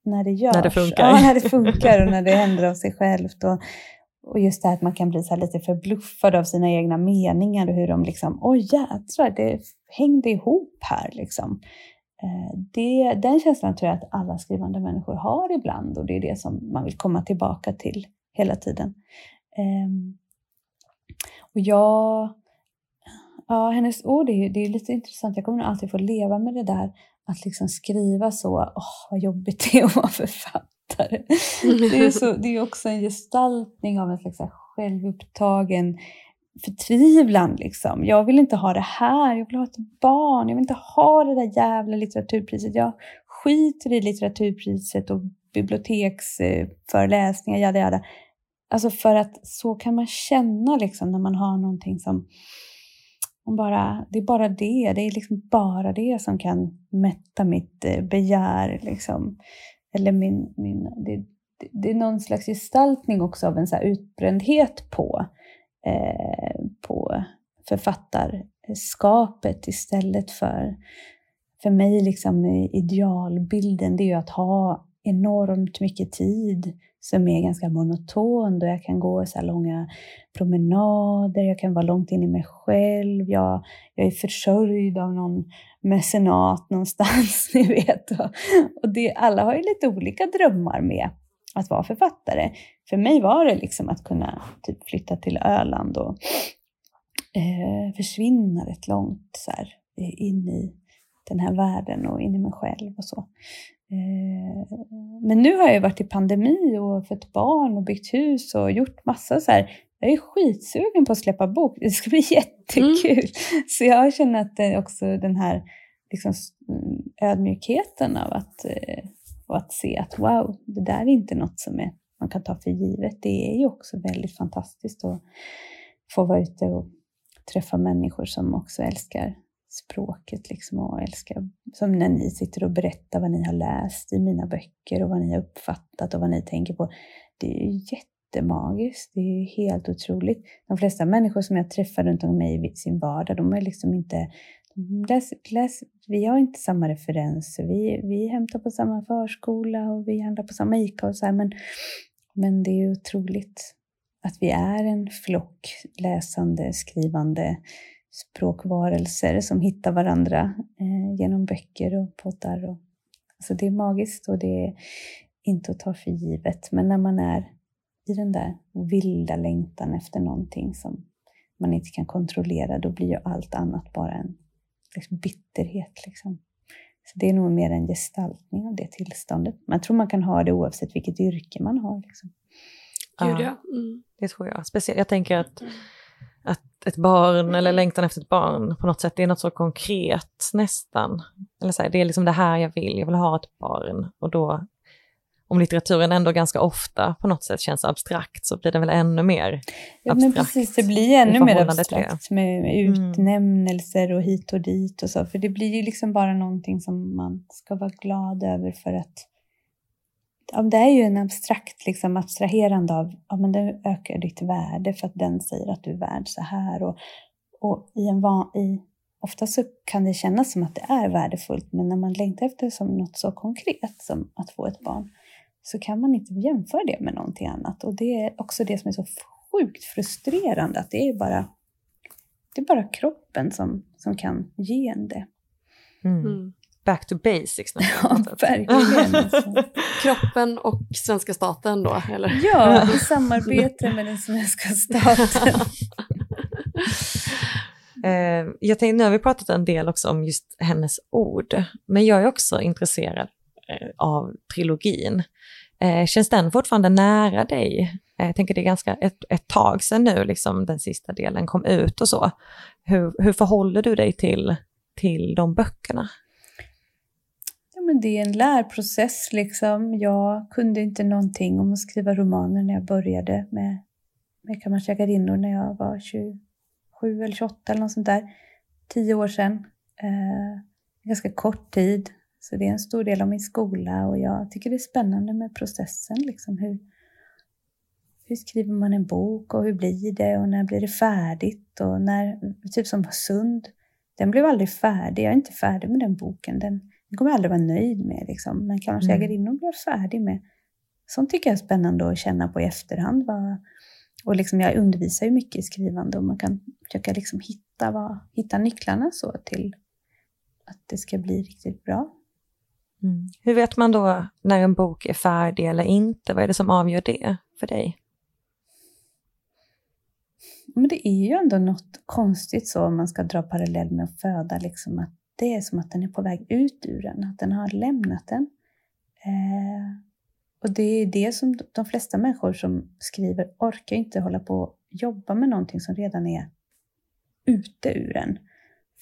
när det görs. När det funkar. Ja, när det funkar och när det händer av sig självt. Och, och just det här att man kan bli så lite förbluffad av sina egna meningar och hur de liksom, oj jädrar, det hängde ihop här liksom. Eh, det, den känslan tror jag att alla skrivande människor har ibland och det är det som man vill komma tillbaka till hela tiden. Ehm, och jag, ja, hennes ord är, det är lite intressant, jag kommer nog alltid få leva med det där att liksom skriva så, åh oh, vad jobbigt det är att vara författare författare. Det är, så, det är också en gestaltning av en slags självupptagen förtvivlan. Liksom. Jag vill inte ha det här, jag vill ha ett barn, jag vill inte ha det där jävla litteraturpriset. Jag skiter i litteraturpriset och biblioteksföreläsningar, jada jada. Alltså för att så kan man känna liksom när man har någonting som bara, det är bara det, det är liksom bara det som kan mätta mitt eh, begär. Liksom eller min, min, det, det är någon slags gestaltning också av en så utbrändhet på, eh, på författarskapet istället för, för mig liksom idealbilden, det är ju att ha enormt mycket tid som är ganska monoton då jag kan gå så långa promenader, jag kan vara långt in i mig själv, jag, jag är försörjd av någon mecenat någonstans, ni vet. Och det, alla har ju lite olika drömmar med att vara författare. För mig var det liksom att kunna typ flytta till Öland och eh, försvinna rätt långt så här, in i den här världen och in i mig själv och så. Eh, men nu har jag varit i pandemi och fött barn och byggt hus och gjort massa så här. Jag är skitsugen på att släppa bok. Det ska bli jättekul. Mm. Så jag känner att det också den här liksom, ödmjukheten av att, eh, och att se att wow, det där är inte något som är, man kan ta för givet. Det är ju också väldigt fantastiskt att få vara ute och träffa människor som också älskar språket liksom och älskar, som när ni sitter och berättar vad ni har läst i mina böcker och vad ni har uppfattat och vad ni tänker på. Det är ju jättemagiskt, det är ju helt otroligt. De flesta människor som jag träffar runt om mig i sin vardag, de är liksom inte läs, läs, vi har inte samma referenser. Vi, vi hämtar på samma förskola och vi handlar på samma ICA och så här, men, men det är otroligt att vi är en flock läsande, skrivande språkvarelser som hittar varandra eh, genom böcker och poddar. Och, alltså det är magiskt och det är inte att ta för givet. Men när man är i den där vilda längtan efter någonting som man inte kan kontrollera, då blir ju allt annat bara en liksom bitterhet. Liksom. Så det är nog mer en gestaltning av det tillståndet. Man tror man kan ha det oavsett vilket yrke man har. Liksom. Gud, ja. Mm. Det tror jag. Speciellt, jag tänker att mm att ett barn eller längtan efter ett barn på något sätt, det är något så konkret nästan. Eller så här, det är liksom det här jag vill, jag vill ha ett barn. Och då, om litteraturen ändå ganska ofta på något sätt känns abstrakt så blir den väl ännu mer ja, abstrakt. Men precis, det blir ännu mer abstrakt med, med mm. utnämnelser och hit och dit och så. För det blir ju liksom bara någonting som man ska vara glad över för att ja, det är ju en abstrakt liksom, abstraherande av ja, men det ökar ditt värde för att den säger att du är värd så här. Och, och i en van, i, ofta så kan det kännas som att det är värdefullt, men när man längtar efter som något så konkret som att få ett barn, så kan man inte jämföra det med någonting annat. Och det är också det som är så sjukt frustrerande, att det är bara, det är bara kroppen som, som kan ge en det. Mm. Back to basics. Ja, verkligen. Kroppen och svenska staten då, eller? Ja, i samarbete med den svenska staten. Eh, jag tänkte, nu har vi pratat en del också om just hennes ord, men jag är också intresserad eh, av trilogin. Eh, känns den fortfarande nära dig? Jag tänker det är ganska ett, ett tag sedan nu, liksom den sista delen kom ut och så. Hur, hur förhåller du dig till, till de böckerna? Men det är en lärprocess. Liksom. Jag kunde inte någonting om att skriva romaner när jag började med, med Kammarsägarinnor när jag var 27 eller 28 eller något sånt där. Tio år sedan. Eh, ganska kort tid. Så det är en stor del av min skola och jag tycker det är spännande med processen. Liksom. Hur, hur skriver man en bok och hur blir det och när blir det färdigt? Och när, typ som Sund, den blev aldrig färdig. Jag är inte färdig med den boken. Den, den kommer jag aldrig vara nöjd med. Liksom. Men Kammarens mm. blev jag färdig med. Sånt tycker jag är spännande att känna på i efterhand. Va? Och liksom jag undervisar ju mycket i skrivande och man kan försöka liksom hitta, vad, hitta nycklarna så till att det ska bli riktigt bra. Mm. Hur vet man då när en bok är färdig eller inte? Vad är det som avgör det för dig? Men det är ju ändå något konstigt så om man ska dra parallell med att föda, liksom att det är som att den är på väg ut ur den, att den har lämnat den. Eh, och det är det som de flesta människor som skriver orkar inte hålla på och jobba med någonting som redan är ute ur en.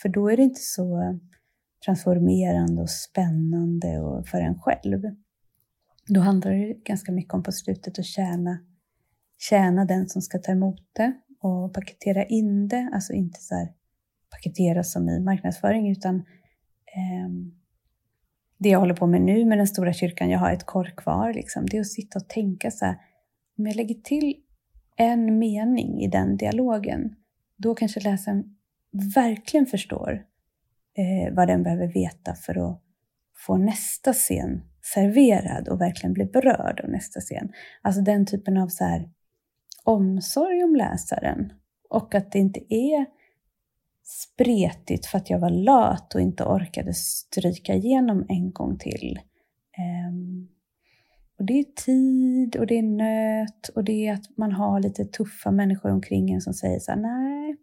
För då är det inte så transformerande och spännande och för en själv. Då handlar det ganska mycket om på slutet att tjäna, tjäna den som ska ta emot det och paketera in det, alltså inte så här paketeras som i marknadsföring utan eh, det jag håller på med nu med den stora kyrkan, jag har ett kork kvar, liksom, det är att sitta och tänka så här, om jag lägger till en mening i den dialogen, då kanske läsaren verkligen förstår eh, vad den behöver veta för att få nästa scen serverad och verkligen bli berörd av nästa scen. Alltså den typen av så här, omsorg om läsaren och att det inte är spretigt för att jag var lat och inte orkade stryka igenom en gång till. Um, och det är tid och det är nöt och det är att man har lite tuffa människor omkring en som säger så här, nej,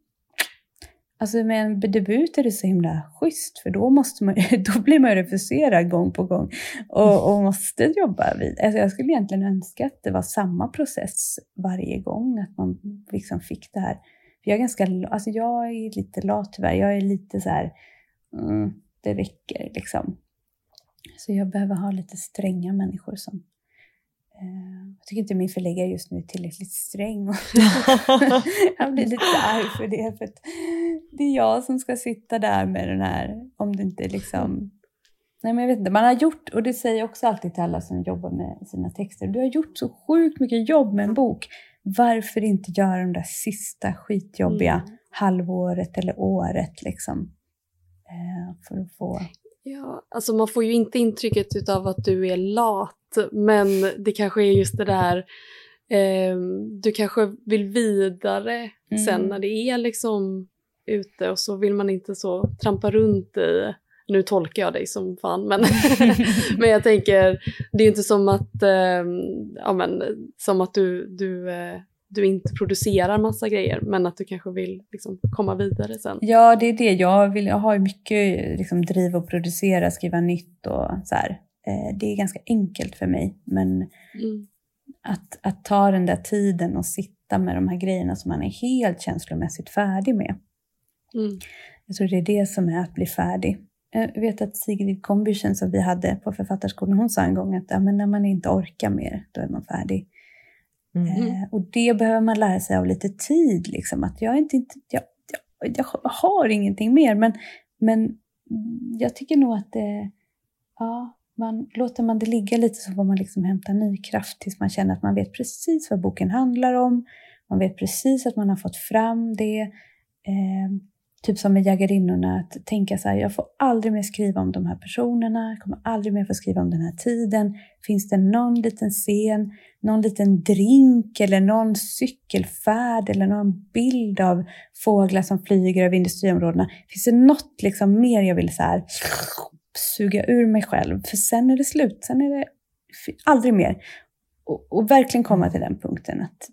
Alltså med en debut är det så himla schysst för då, måste man, då blir man refuserad gång på gång och, och måste jobba vid. Alltså jag skulle egentligen önska att det var samma process varje gång, att man liksom fick det här jag är ganska, alltså jag är lite lat tyvärr, jag är lite så här, mm, det räcker liksom. Så jag behöver ha lite stränga människor som Eh, jag tycker inte min förläggare just nu är tillräckligt sträng. jag blir lite arg för det. För det är jag som ska sitta där med den här, om det inte liksom... Nej men jag vet inte, man har gjort, och det säger jag också alltid till alla som jobbar med sina texter, du har gjort så sjukt mycket jobb med en bok. Varför inte göra de där sista skitjobbiga mm. halvåret eller året liksom? Eh, för att få... Ja, alltså man får ju inte intrycket av att du är lat men det kanske är just det där, eh, du kanske vill vidare mm. sen när det är liksom ute och så vill man inte så trampa runt i nu tolkar jag dig som fan, men, men jag tänker, det är inte som att, eh, ja, men, som att du, du, eh, du inte producerar massa grejer, men att du kanske vill liksom, komma vidare sen. Ja, det är det. Jag, vill, jag har mycket liksom, driv att producera, skriva nytt och så här. Eh, det är ganska enkelt för mig. Men mm. att, att ta den där tiden och sitta med de här grejerna som man är helt känslomässigt färdig med. Mm. Jag tror det är det som är att bli färdig. Jag vet att Sigrid Kombüchen som vi hade på författarskolan, hon sa en gång att ja, men när man inte orkar mer, då är man färdig. Mm. Eh, och det behöver man lära sig av lite tid, liksom, att jag, inte, inte, jag, jag, jag har ingenting mer, men, men jag tycker nog att det, ja, man, låter man det ligga lite så får man liksom hämta ny kraft tills man känner att man vet precis vad boken handlar om. Man vet precis att man har fått fram det. Eh, typ som med jägarinnorna, att tänka så här, jag får aldrig mer skriva om de här personerna, jag kommer aldrig mer få skriva om den här tiden. Finns det någon liten scen, någon liten drink eller någon cykelfärd eller någon bild av fåglar som flyger över industriområdena? Finns det något liksom mer jag vill så här, suga ur mig själv? För sen är det slut, sen är det aldrig mer. Och, och verkligen komma till den punkten att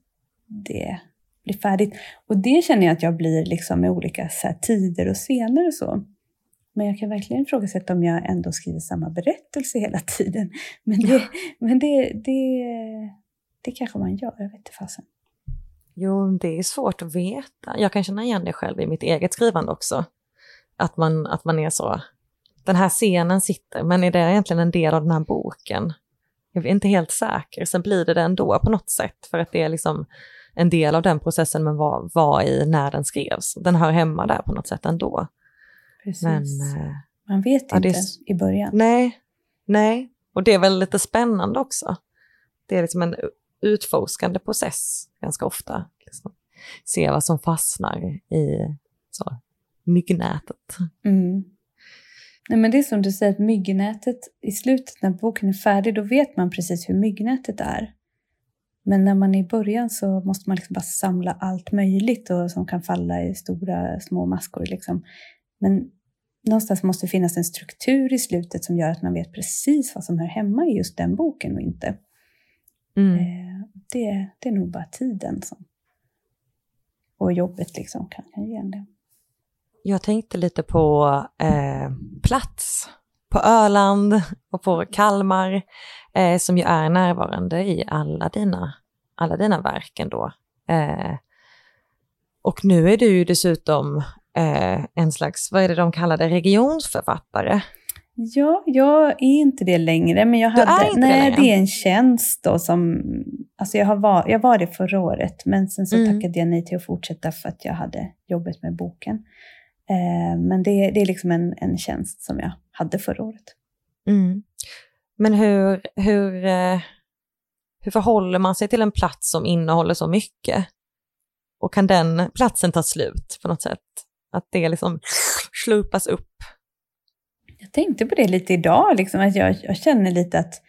det blir färdigt. Och det känner jag att jag blir liksom med olika här, tider och scener och så. Men jag kan verkligen ifrågasätta om jag ändå skriver samma berättelse hela tiden. Men det, ja. men det, det, det kanske man gör, jag vet inte fasen. Jo, det är svårt att veta. Jag kan känna igen det själv i mitt eget skrivande också. Att man, att man är så, den här scenen sitter, men är det egentligen en del av den här boken? Jag är inte helt säker, sen blir det det ändå på något sätt, för att det är liksom en del av den processen man var, var i när den skrevs. Den hör hemma där på något sätt ändå. Precis. Men, eh, Man vet ja, inte är, i början. Nej, nej. Och det är väl lite spännande också. Det är liksom en utforskande process ganska ofta. Liksom. Se vad som fastnar i så, myggnätet. Mm. Nej, men det är som du säger, att myggnätet i slutet när boken är färdig, då vet man precis hur myggnätet är. Men när man är i början så måste man liksom bara samla allt möjligt och som kan falla i stora, små maskor. Liksom. Men någonstans måste det finnas en struktur i slutet som gör att man vet precis vad som hör hemma i just den boken och inte. Mm. Eh, det, det är nog bara tiden som, och jobbet liksom kan, kan ge en det. Jag tänkte lite på eh, plats på Öland och på Kalmar eh, som ju är närvarande i alla dina, alla dina verk ändå. Eh, och nu är du ju dessutom eh, en slags, vad är det de kallar det, regionsförfattare? Ja, jag är inte det längre, men jag hade, du är nej, det, det är en tjänst då som, alltså jag, har var, jag var det förra året, men sen så mm. tackade jag nej till att fortsätta för att jag hade jobbet med boken. Eh, men det, det är liksom en, en tjänst som jag hade förra året. Mm. Men hur, hur, eh, hur förhåller man sig till en plats som innehåller så mycket? Och kan den platsen ta slut på något sätt? Att det liksom slupas upp? Jag tänkte på det lite idag, liksom, att jag, jag känner lite att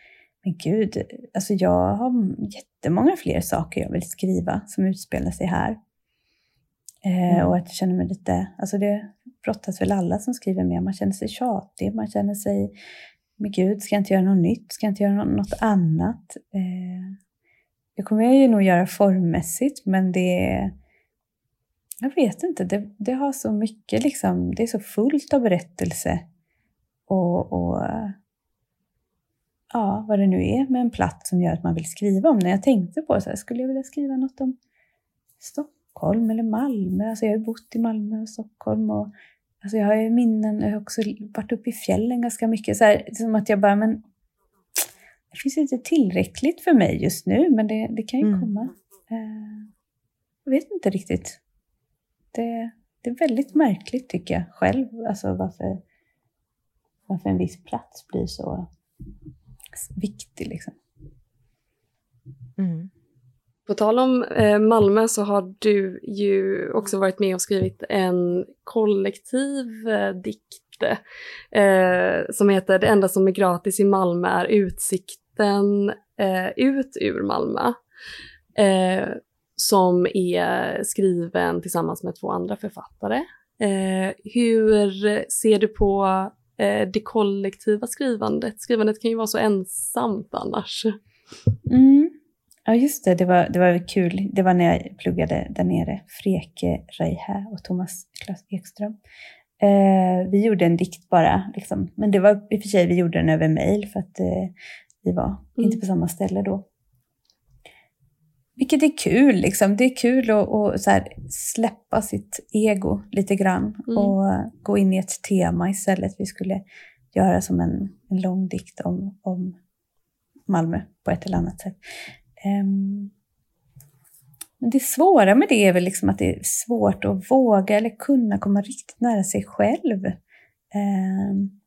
men gud, alltså jag har jättemånga fler saker jag vill skriva som utspelar sig här. Eh, mm. Och att jag känner mig lite, alltså det brottas väl alla som skriver med, man känner sig tjatig, man känner sig, men gud, ska jag inte göra något nytt, ska jag inte göra något annat? Eh, det kommer jag ju nog göra formmässigt, men det jag vet inte, det, det har så mycket liksom, det är så fullt av berättelse och, och ja, vad det nu är med en plats som gör att man vill skriva om. När jag tänkte på så här, skulle jag vilja skriva något om Stockholm Stockholm eller Malmö. Alltså jag har bott i Malmö och Stockholm. Och, alltså jag har ju minnen, jag har också varit uppe i fjällen ganska mycket. Så här, som att jag bara, men det finns inte tillräckligt för mig just nu, men det, det kan ju mm. komma. Uh, jag vet inte riktigt. Det, det är väldigt märkligt tycker jag själv, alltså varför, varför en viss plats blir så viktig. Liksom. Mm. På tal om eh, Malmö så har du ju också varit med och skrivit en kollektiv eh, dikt eh, som heter Det enda som är gratis i Malmö är utsikten eh, ut ur Malmö. Eh, som är skriven tillsammans med två andra författare. Eh, hur ser du på eh, det kollektiva skrivandet? Skrivandet kan ju vara så ensamt annars. Mm. Ja, just det. Det var, det var kul. Det var när jag pluggade där nere. Freke Reihä och Thomas Klas Ekström. Eh, vi gjorde en dikt bara, liksom. men det var i och för sig, vi gjorde den över mail för att eh, vi var mm. inte på samma ställe då. Vilket är kul, liksom. det är kul att, att här, släppa sitt ego lite grann mm. och gå in i ett tema istället. Vi skulle göra som en, en lång dikt om, om Malmö på ett eller annat sätt. Ehm, men det svåra med det är väl liksom att det är svårt att våga eller kunna komma riktigt nära sig själv. Ehm,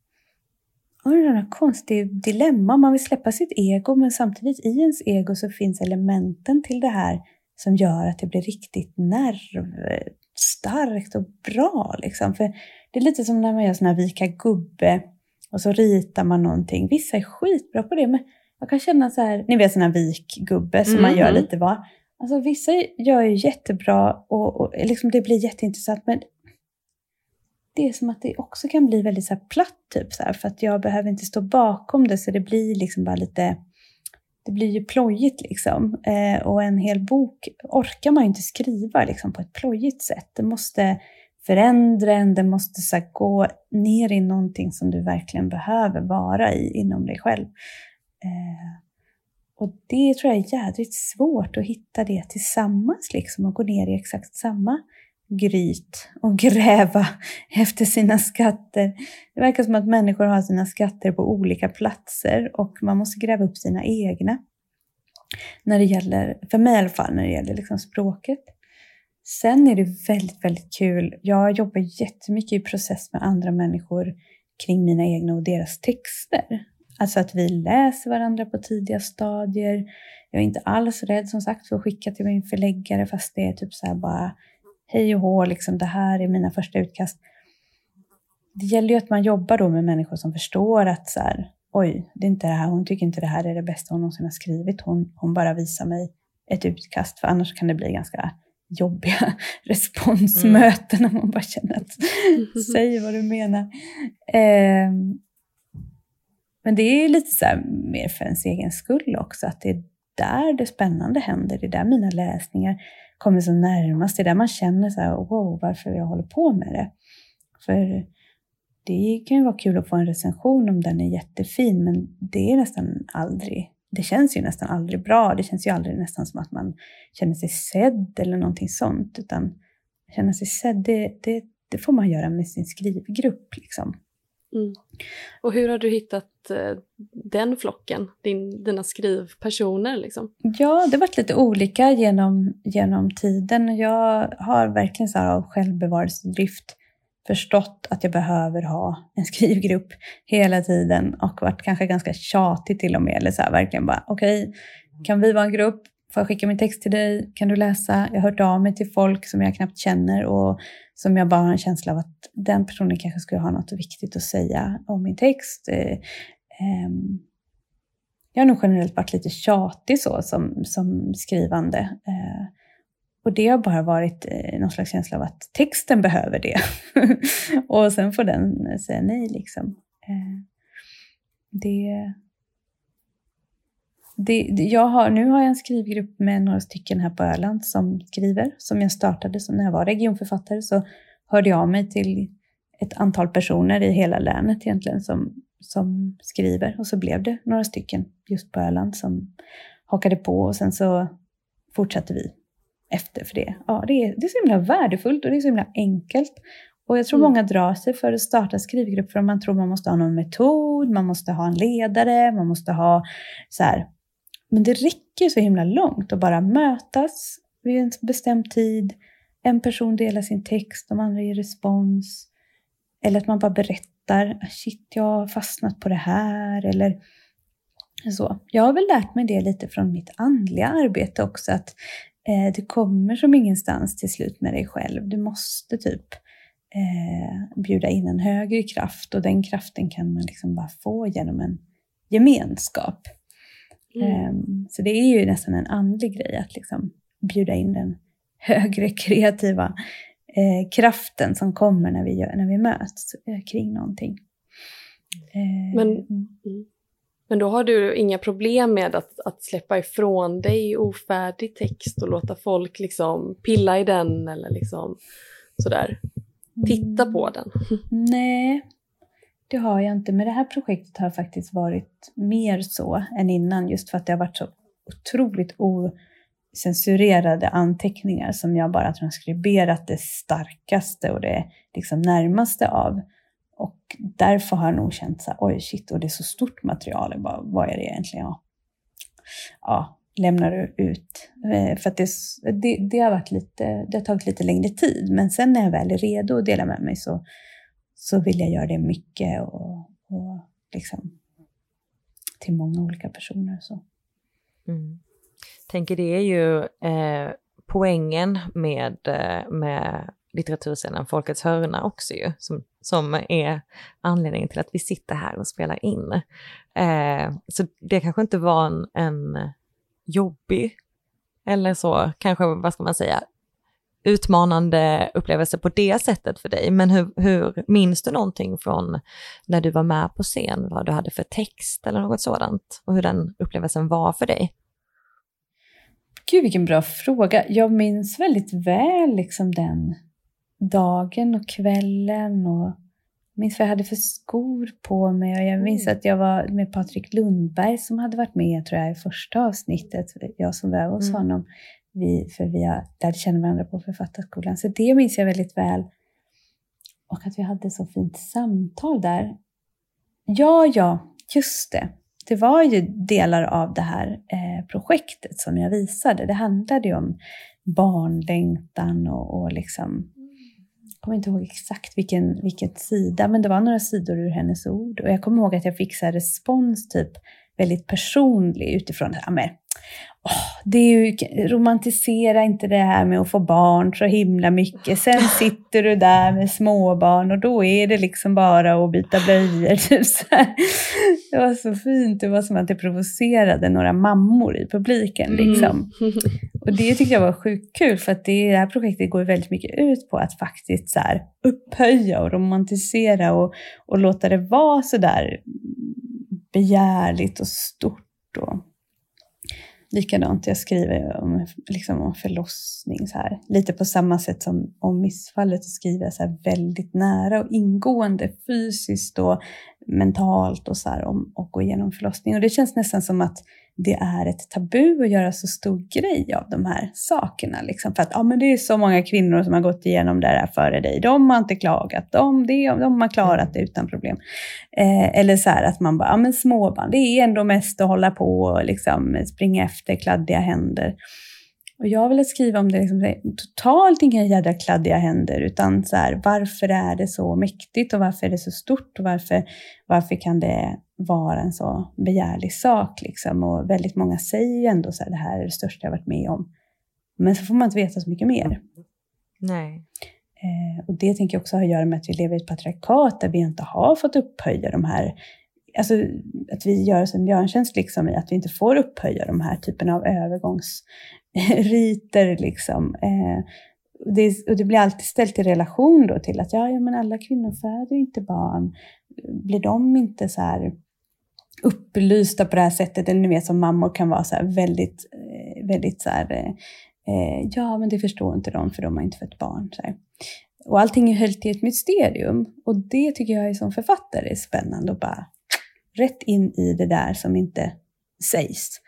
och det är ett konstigt dilemma. Man vill släppa sitt ego, men samtidigt i ens ego så finns elementen till det här som gör att det blir riktigt nervstarkt och bra. Liksom. För det är lite som när man gör sån här vika gubbe och så ritar man någonting. Vissa är skitbra på det, men jag kan känna så här, ni vet sån här vikgubbe som mm. man gör mm. lite var. Alltså vissa gör ju jättebra och, och liksom det blir jätteintressant, men det är som att det också kan bli väldigt så platt, typ så här, för att jag behöver inte stå bakom det, så det blir liksom bara lite det blir ju plojigt liksom. Eh, och en hel bok orkar man ju inte skriva liksom, på ett plojigt sätt. Det måste förändra en, det måste så här, gå ner i någonting som du verkligen behöver vara i inom dig själv. Eh, och det tror jag är jädrigt svårt att hitta det tillsammans liksom och gå ner i exakt samma gryt och gräva efter sina skatter. Det verkar som att människor har sina skatter på olika platser och man måste gräva upp sina egna. När det gäller, för mig i alla fall, när det gäller liksom språket. Sen är det väldigt, väldigt kul. Jag jobbar jättemycket i process med andra människor kring mina egna och deras texter. Alltså att vi läser varandra på tidiga stadier. Jag är inte alls rädd som sagt för att skicka till min förläggare fast det är typ så här bara hej och hå, liksom, det här är mina första utkast. Det gäller ju att man jobbar då med människor som förstår att så här, oj, det är inte det här, hon tycker inte det här är det bästa hon någonsin har skrivit. Hon, hon bara visar mig ett utkast, för annars kan det bli ganska jobbiga responsmöten mm. när man bara känner att säg vad du menar. Eh, men det är lite så här, mer för ens egen skull också, att det är där det spännande händer. Det är där mina läsningar kommer som närmast. Det är där man känner så här, wow, varför jag håller på med det. För det kan ju vara kul att få en recension om den är jättefin, men det är nästan aldrig det känns ju nästan aldrig bra. Det känns ju aldrig nästan som att man känner sig sedd eller någonting sånt. Utan känna sig sedd, det, det, det får man göra med sin skrivgrupp. Liksom. Mm. Och hur har du hittat eh, den flocken, din, dina skrivpersoner? Liksom? Ja, det har varit lite olika genom, genom tiden. Jag har verkligen så av självbevarelsedrift förstått att jag behöver ha en skrivgrupp hela tiden och varit kanske ganska tjatig till och med. Eller så här, verkligen bara, okej, okay, kan vi vara en grupp? Får jag skicka min text till dig? Kan du läsa? Jag har hört av mig till folk som jag knappt känner och som jag bara har en känsla av att den personen kanske skulle ha något viktigt att säga om min text. Eh, ehm, jag har nog generellt varit lite tjatig så som, som skrivande. Eh, och det har bara varit eh, någon slags känsla av att texten behöver det. och sen får den säga nej liksom. det, det, jag har, nu har jag en skrivgrupp med några stycken här på Öland som skriver, som jag startade som när jag var regionförfattare. Så hörde jag mig till ett antal personer i hela länet egentligen som, som skriver. Och så blev det några stycken just på Öland som hakade på och sen så fortsatte vi efter för det. Ja, det är, det är så himla värdefullt och det är så himla enkelt. Och jag tror mm. många drar sig för att starta skrivgrupp för man tror man måste ha någon metod, man måste ha en ledare, man måste ha så här, men det räcker så himla långt att bara mötas vid en bestämd tid. En person delar sin text, de andra ger respons. Eller att man bara berättar, shit jag har fastnat på det här. Eller så. Jag har väl lärt mig det lite från mitt andliga arbete också, att eh, du kommer som ingenstans till slut med dig själv. Du måste typ eh, bjuda in en högre kraft och den kraften kan man liksom bara få genom en gemenskap. Mm. Um, så det är ju nästan en andlig grej att liksom bjuda in den högre kreativa eh, kraften som kommer när vi, gör, när vi möts eh, kring någonting. Eh, men, mm. men då har du inga problem med att, att släppa ifrån dig ofärdig text och låta folk liksom pilla i den eller liksom sådär titta på den? Nej, det har jag inte, men det här projektet har faktiskt varit mer så än innan, just för att det har varit så otroligt ocensurerade anteckningar som jag bara transkriberat det starkaste och det liksom närmaste av. Och därför har jag nog känt så här, oj shit, och det är så stort material, bara, vad är det egentligen jag ja, lämnar du ut? Eh, för att det, det, det, har varit lite, det har tagit lite längre tid, men sen när jag väl är redo att dela med mig så så vill jag göra det mycket och, och liksom till många olika personer. Så. Mm. Tänker det är ju eh, poängen med, eh, med litteraturscenen Folkets hörna också ju, som, som är anledningen till att vi sitter här och spelar in. Eh, så det kanske inte var en, en jobbig, eller så, kanske, vad ska man säga, utmanande upplevelse på det sättet för dig. Men hur, hur minns du någonting från när du var med på scen, vad du hade för text eller något sådant och hur den upplevelsen var för dig? Gud vilken bra fråga. Jag minns väldigt väl liksom den dagen och kvällen och jag minns vad jag hade för skor på mig och jag minns mm. att jag var med Patrik Lundberg som hade varit med tror jag i första avsnittet, jag som var hos mm. honom vi, för vi har lärt känna varandra på författarskolan. Så det minns jag väldigt väl. Och att vi hade så fint samtal där. Ja, ja, just det. Det var ju delar av det här eh, projektet som jag visade. Det handlade ju om barnlängtan och, och liksom jag kommer inte ihåg exakt vilken, vilken sida, men det var några sidor ur hennes ord. Och jag kommer ihåg att jag fick så respons, typ väldigt personlig utifrån, ja Oh, det är ju, romantisera inte det här med att få barn så himla mycket. Sen sitter du där med småbarn och då är det liksom bara att byta blöjor. Typ det var så fint. Det var som att det provocerade några mammor i publiken. Mm. Liksom. Mm. Och det tyckte jag var sjukt kul för att det, det här projektet går väldigt mycket ut på att faktiskt så här, upphöja och romantisera och, och låta det vara så där begärligt och stort. Och, Likadant, jag skriver om, liksom om förlossning, så här. lite på samma sätt som om missfallet, så skriver jag så här väldigt nära och ingående fysiskt och mentalt och så här, om, och gå igenom förlossning. Och det känns nästan som att det är ett tabu att göra så stor grej av de här sakerna. Liksom. För att ja, men det är så många kvinnor som har gått igenom det här före dig. De har inte klagat, de, det, de har klarat det utan problem. Eh, eller så här att man bara, ja men småbarn, det är ändå mest att hålla på och liksom springa efter kladdiga händer. Och jag vill skriva om det liksom, totalt inga jädra kladdiga händer, utan så här, varför är det så mäktigt och varför är det så stort och varför, varför kan det vara en så begärlig sak? Liksom? Och väldigt många säger ju ändå så här, det här är det största jag varit med om. Men så får man inte veta så mycket mer. Nej. Eh, och det tänker jag också ha att göra med att vi lever i ett patriarkat där vi inte har fått upphöja de här Alltså att vi gör oss en björntjänst liksom i att vi inte får upphöja de här typen av övergångsriter. Liksom. Eh, det, och det blir alltid ställt i relation då till att ja, ja, men alla kvinnor föder inte barn. Blir de inte så här upplysta på det här sättet? Eller ni vet som mammor kan vara så väldigt, eh, väldigt så här, eh, eh, ja men det förstår inte de för de har inte fött barn. Så här. Och allting är höljt i ett mysterium. Och det tycker jag som författare är spännande att bara rätt in i det där som inte sägs.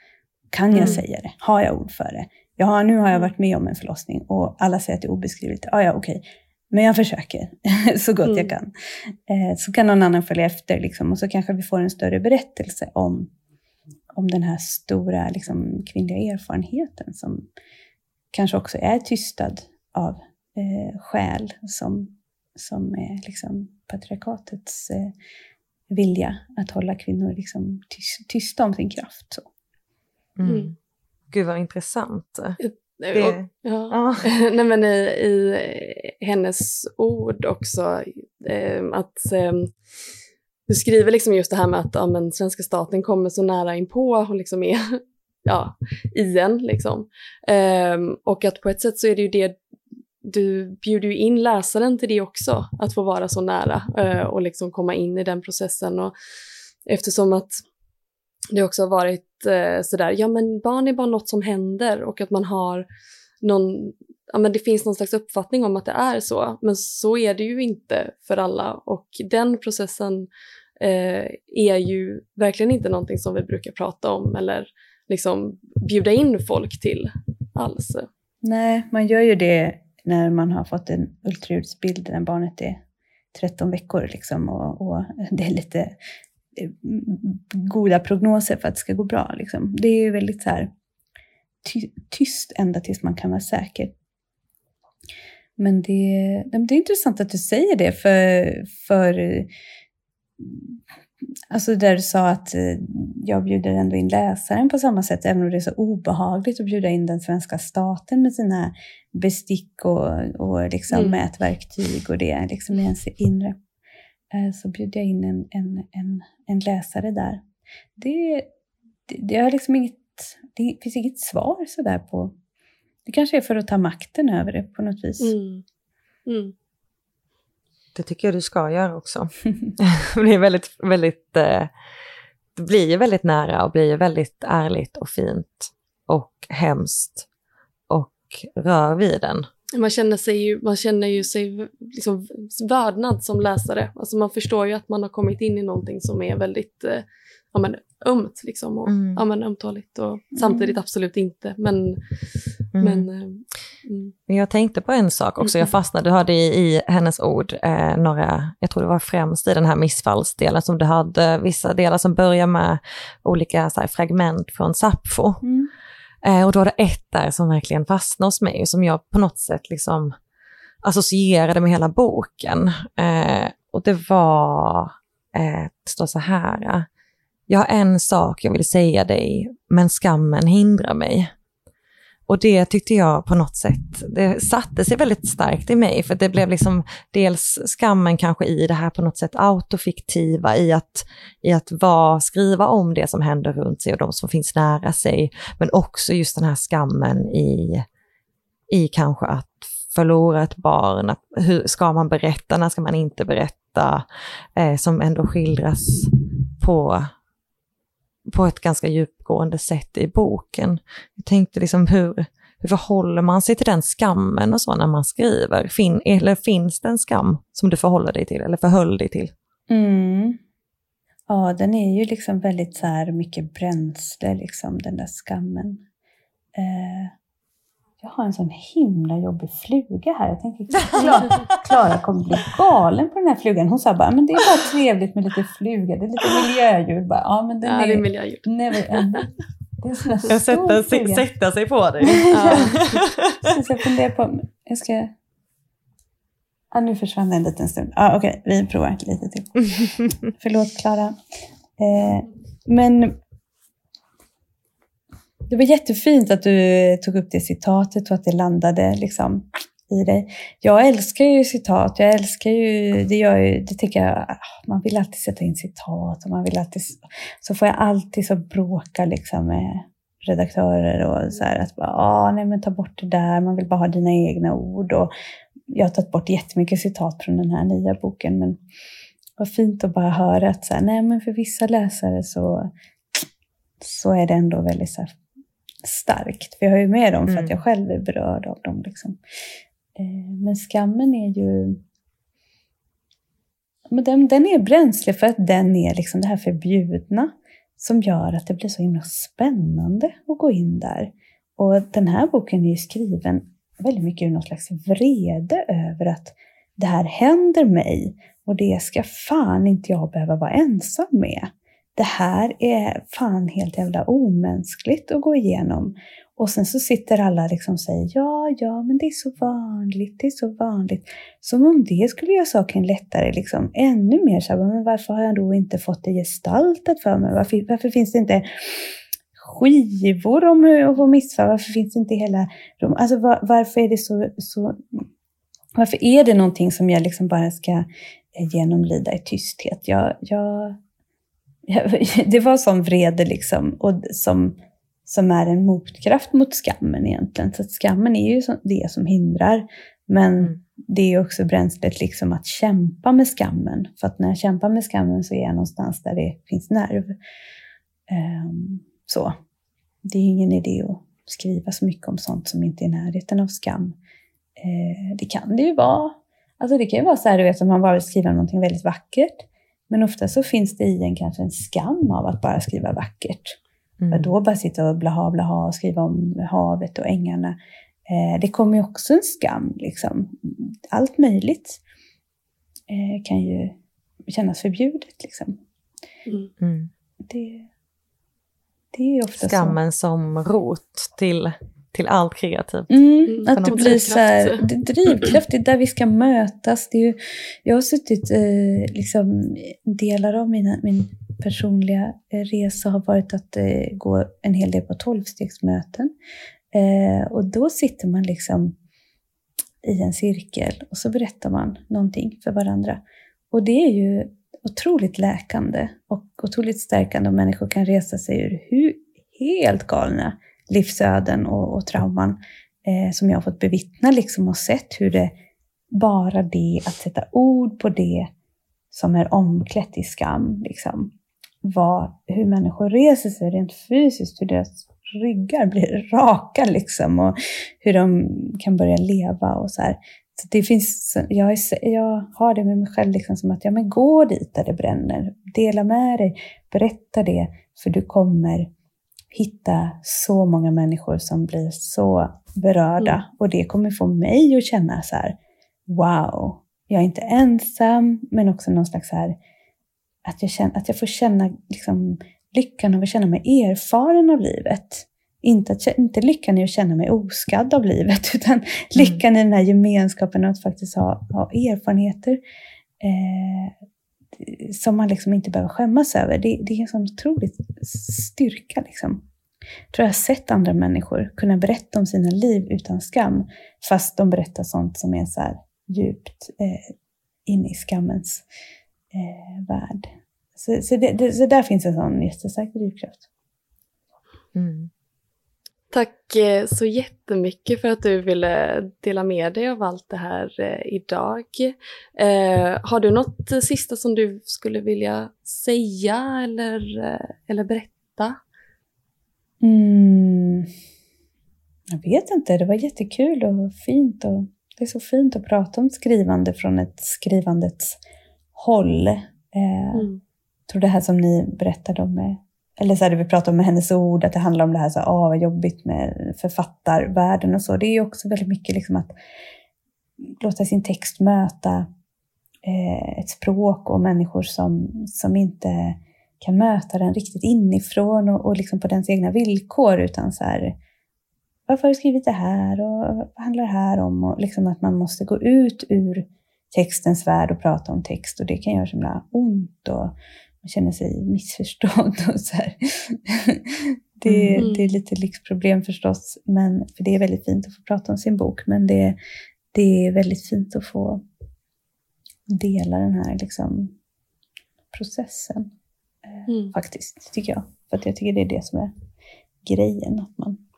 Kan jag mm. säga det? Har jag ord för det? Ja, nu har jag mm. varit med om en förlossning och alla säger att det är obeskrivligt. Ja, ja, okej. Men jag försöker så gott mm. jag kan. Eh, så kan någon annan följa efter liksom, och så kanske vi får en större berättelse om, om den här stora liksom, kvinnliga erfarenheten som kanske också är tystad av eh, själ som, som är liksom, patriarkatets eh, vilja att hålla kvinnor liksom, tysta om sin kraft. Så. Mm. mm. Gud vad intressant. Det, och, ja. Nej, men i, i, hennes ord också, eh, att eh, du skriver liksom just det här med att ja, men, svenska staten kommer så nära inpå och liksom är ja, i en. Liksom. Eh, och att på ett sätt så är det ju det, du bjuder ju in läsaren till det också, att få vara så nära eh, och liksom komma in i den processen. Och eftersom att det också har varit eh, sådär, ja men barn är bara något som händer och att man har någon, ja men det finns någon slags uppfattning om att det är så, men så är det ju inte för alla och den processen eh, är ju verkligen inte någonting som vi brukar prata om eller liksom bjuda in folk till alls. Nej, man gör ju det när man har fått en ultraljudsbild när barnet är 13 veckor liksom, och, och det är lite eh, goda prognoser för att det ska gå bra. Liksom. Det är väldigt så här, ty tyst ända tills man kan vara säker. Men det, det är intressant att du säger det, för, för Alltså där du sa att eh, jag bjuder ändå in läsaren på samma sätt, även om det är så obehagligt att bjuda in den svenska staten med sina bestick och, och liksom mm. mätverktyg och det liksom i ens inre. Eh, så bjuder jag in en, en, en, en läsare där. Det, det, det, har liksom inget, det finns inget svar sådär på... Det kanske är för att ta makten över det på något vis. Mm. Mm. Det tycker jag du ska göra också. det är väldigt, väldigt, eh, det blir ju väldigt nära och blir ju väldigt ärligt och fint och hemskt och rör vid den. Man känner, sig ju, man känner ju sig liksom vördnad som läsare. Alltså man förstår ju att man har kommit in i någonting som är väldigt eh, ja, men, ömt liksom och mm. ja, men, ömtåligt och samtidigt mm. absolut inte. Men, mm. men eh, mm. Jag tänkte på en sak också, jag fastnade, du hade i, i hennes ord eh, några, jag tror det var främst i den här missfallsdelen som du hade vissa delar som börjar med olika så här, fragment från Sappho. Mm. Eh, och då var det ett där som verkligen fastnade hos mig, som jag på något sätt liksom associerade med hela boken. Eh, och det var, eh, det står så här, jag har en sak jag vill säga dig, men skammen hindrar mig. Och det tyckte jag på något sätt, det satte sig väldigt starkt i mig, för det blev liksom dels skammen kanske i det här på något sätt autofiktiva, i att, i att vara, skriva om det som händer runt sig och de som finns nära sig, men också just den här skammen i, i kanske att förlora ett barn, att hur ska man berätta, när ska man inte berätta, eh, som ändå skildras på på ett ganska djupgående sätt i boken. Jag tänkte liksom hur, hur förhåller man sig till den skammen och så när man skriver? Fin, eller finns det en skam som du förhåller dig till eller förhöll dig till? Mm. Ja, den är ju liksom väldigt så här mycket bränsle, liksom, den där skammen. Eh, jag har en sån himla jobbig fluga här. Jag tänker Klara, Klara kommer bli galen på den här flugan. Hon sa bara, men det är bara trevligt med lite fluga. Det är lite miljöljud. Bara, ja, men den ja, är, det är miljöljud. Never Det är här jag sätter, fluga. sätta sig på dig. Ja. Så jag funderar på, jag ska... Ah, nu försvann det en liten stund. Ah, Okej, okay, vi provar lite till. Förlåt Klara. Eh, men det var jättefint att du tog upp det citatet och att det landade liksom i dig. Jag älskar ju citat. Jag älskar ju, det gör ju, det tycker jag, ah, man vill alltid sätta in citat och man vill alltid, så får jag alltid så bråka liksom med redaktörer och så här att bara, ah, nej men ta bort det där, man vill bara ha dina egna ord och jag har tagit bort jättemycket citat från den här nya boken men vad fint att bara höra att så här, nej men för vissa läsare så, så är det ändå väldigt så här, starkt. För jag har ju med dem för mm. att jag själv är berörd av dem. Liksom. Eh, men skammen är ju... Men den, den är bränsle för att den är liksom det här förbjudna som gör att det blir så himla spännande att gå in där. Och den här boken är ju skriven väldigt mycket ur någon slags vrede över att det här händer mig och det ska fan inte jag behöva vara ensam med det här är fan helt jävla omänskligt att gå igenom. Och sen så sitter alla liksom och säger ja, ja, men det är så vanligt, det är så vanligt. Som om det skulle göra saken lättare, liksom ännu mer så men varför har jag då inte fått det gestaltat för mig? Varför, varför finns det inte skivor om hur missfall? Varför finns det inte hela Alltså var, varför är det så, så varför är det någonting som jag liksom bara ska eh, genomlida i tysthet? Jag, jag det var sån vrede liksom, och som, som är en motkraft mot skammen egentligen. Så skammen är ju det som hindrar. Men mm. det är också bränslet liksom att kämpa med skammen. För att när jag kämpar med skammen så är jag någonstans där det finns nerv. Um, så. Det är ingen idé att skriva så mycket om sånt som inte är i närheten av skam. Uh, det kan det ju vara. Alltså det kan ju vara så här, du vet, om man bara vill skriva någonting väldigt vackert. Men ofta så finns det i en kanske en skam av att bara skriva vackert. Mm. Då bara sitta och blaha blaha och skriva om havet och ängarna. Eh, det kommer ju också en skam. Liksom. Allt möjligt eh, kan ju kännas förbjudet. Liksom. Mm. mm. Det, det är ofta Skammen så. som rot till till allt kreativt. Mm, mm att det blir så här, det, drivkraft, det är där vi ska mötas. Det är ju, jag har suttit, eh, liksom, delar av mina, min personliga eh, resa har varit att eh, gå en hel del på tolvstegsmöten. Eh, och då sitter man liksom i en cirkel och så berättar man någonting för varandra. Och det är ju otroligt läkande och otroligt stärkande om människor kan resa sig ur hur helt galna livsöden och, och trauman eh, som jag har fått bevittna liksom och sett hur det, bara det att sätta ord på det som är omklätt i skam, liksom, vad, hur människor reser sig rent fysiskt, hur deras ryggar blir raka liksom och hur de kan börja leva och så här. Så det finns, jag, är, jag har det med mig själv liksom som att ja, men gå dit där det bränner. Dela med dig, berätta det, för du kommer hitta så många människor som blir så berörda. Mm. Och det kommer få mig att känna så här, wow, jag är inte ensam, men också någon slags så här, att jag, känner, att jag får känna liksom, lyckan av att känna mig erfaren av livet. Inte, att, inte lyckan i att känna mig oskadd av livet, utan mm. lyckan i den här gemenskapen och att faktiskt ha, ha erfarenheter eh, som man liksom inte behöver skämmas över. Det, det är en sån otrolig styrka. Liksom. Jag tror jag har sett andra människor kunna berätta om sina liv utan skam, fast de berättar sånt som är så här djupt eh, inne i skammens eh, värld. Så, så, det, det, så där finns en sån jättestark drivkraft. Mm. Tack eh, så jättemycket för att du ville dela med dig av allt det här eh, idag. Eh, har du något sista som du skulle vilja säga eller, eller berätta? Mm. Jag vet inte, det var jättekul och fint. Och det är så fint att prata om skrivande från ett skrivandets håll. mm. Jag tror det här som ni berättade om med eller så här, det vi pratade om med hennes ord, att det handlar om det här, så här ah, vad jobbigt med författarvärlden och så. Det är ju också väldigt mycket liksom att låta sin text möta eh, ett språk och människor som, som inte kan möta den riktigt inifrån och, och liksom på dens egna villkor, utan så här, varför har du skrivit det här och vad handlar det här om? Och liksom att man måste gå ut ur textens värld och prata om text och det kan göra så himla ont. Och, man känner sig missförstådd. Och så här. Det, mm. det är lite lyxproblem förstås, men, för det är väldigt fint att få prata om sin bok, men det, det är väldigt fint att få dela den här liksom, processen. Eh, mm. Faktiskt, tycker jag. För att jag tycker det är det som är grejen, att man,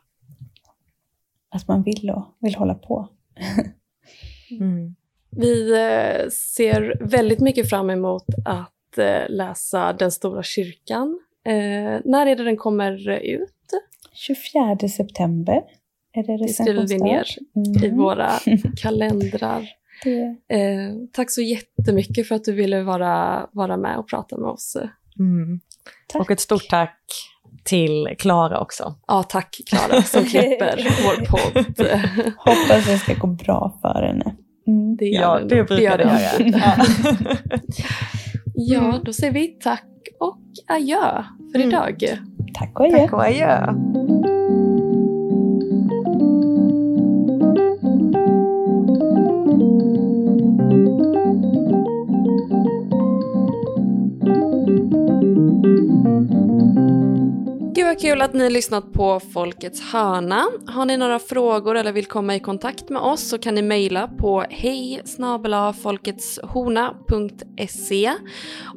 att man vill, och, vill hålla på. mm. Vi eh, ser väldigt mycket fram emot att Eh, läsa Den stora kyrkan. Eh, när är det den kommer ut? 24 september är det Det skriver vi ner mm. i våra kalendrar. Eh, tack så jättemycket för att du ville vara, vara med och prata med oss. Mm. Och ett stort tack till Klara också. Ja, tack Klara som klipper vår podd. Hoppas det ska gå bra för henne. Mm. Det gör ja, det, det brukar det göra. Ja, mm. då säger vi tack och adjö för mm. idag. Tack och adjö. Tack och adjö. Vad kul att ni har lyssnat på Folkets hörna. Har ni några frågor eller vill komma i kontakt med oss så kan ni mejla på hej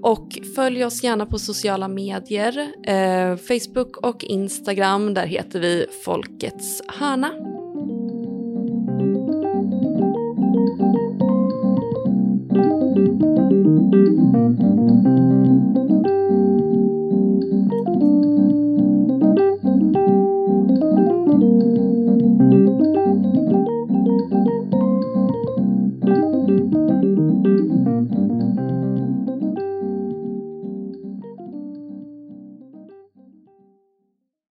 och följ oss gärna på sociala medier, eh, Facebook och Instagram. Där heter vi Folkets hörna.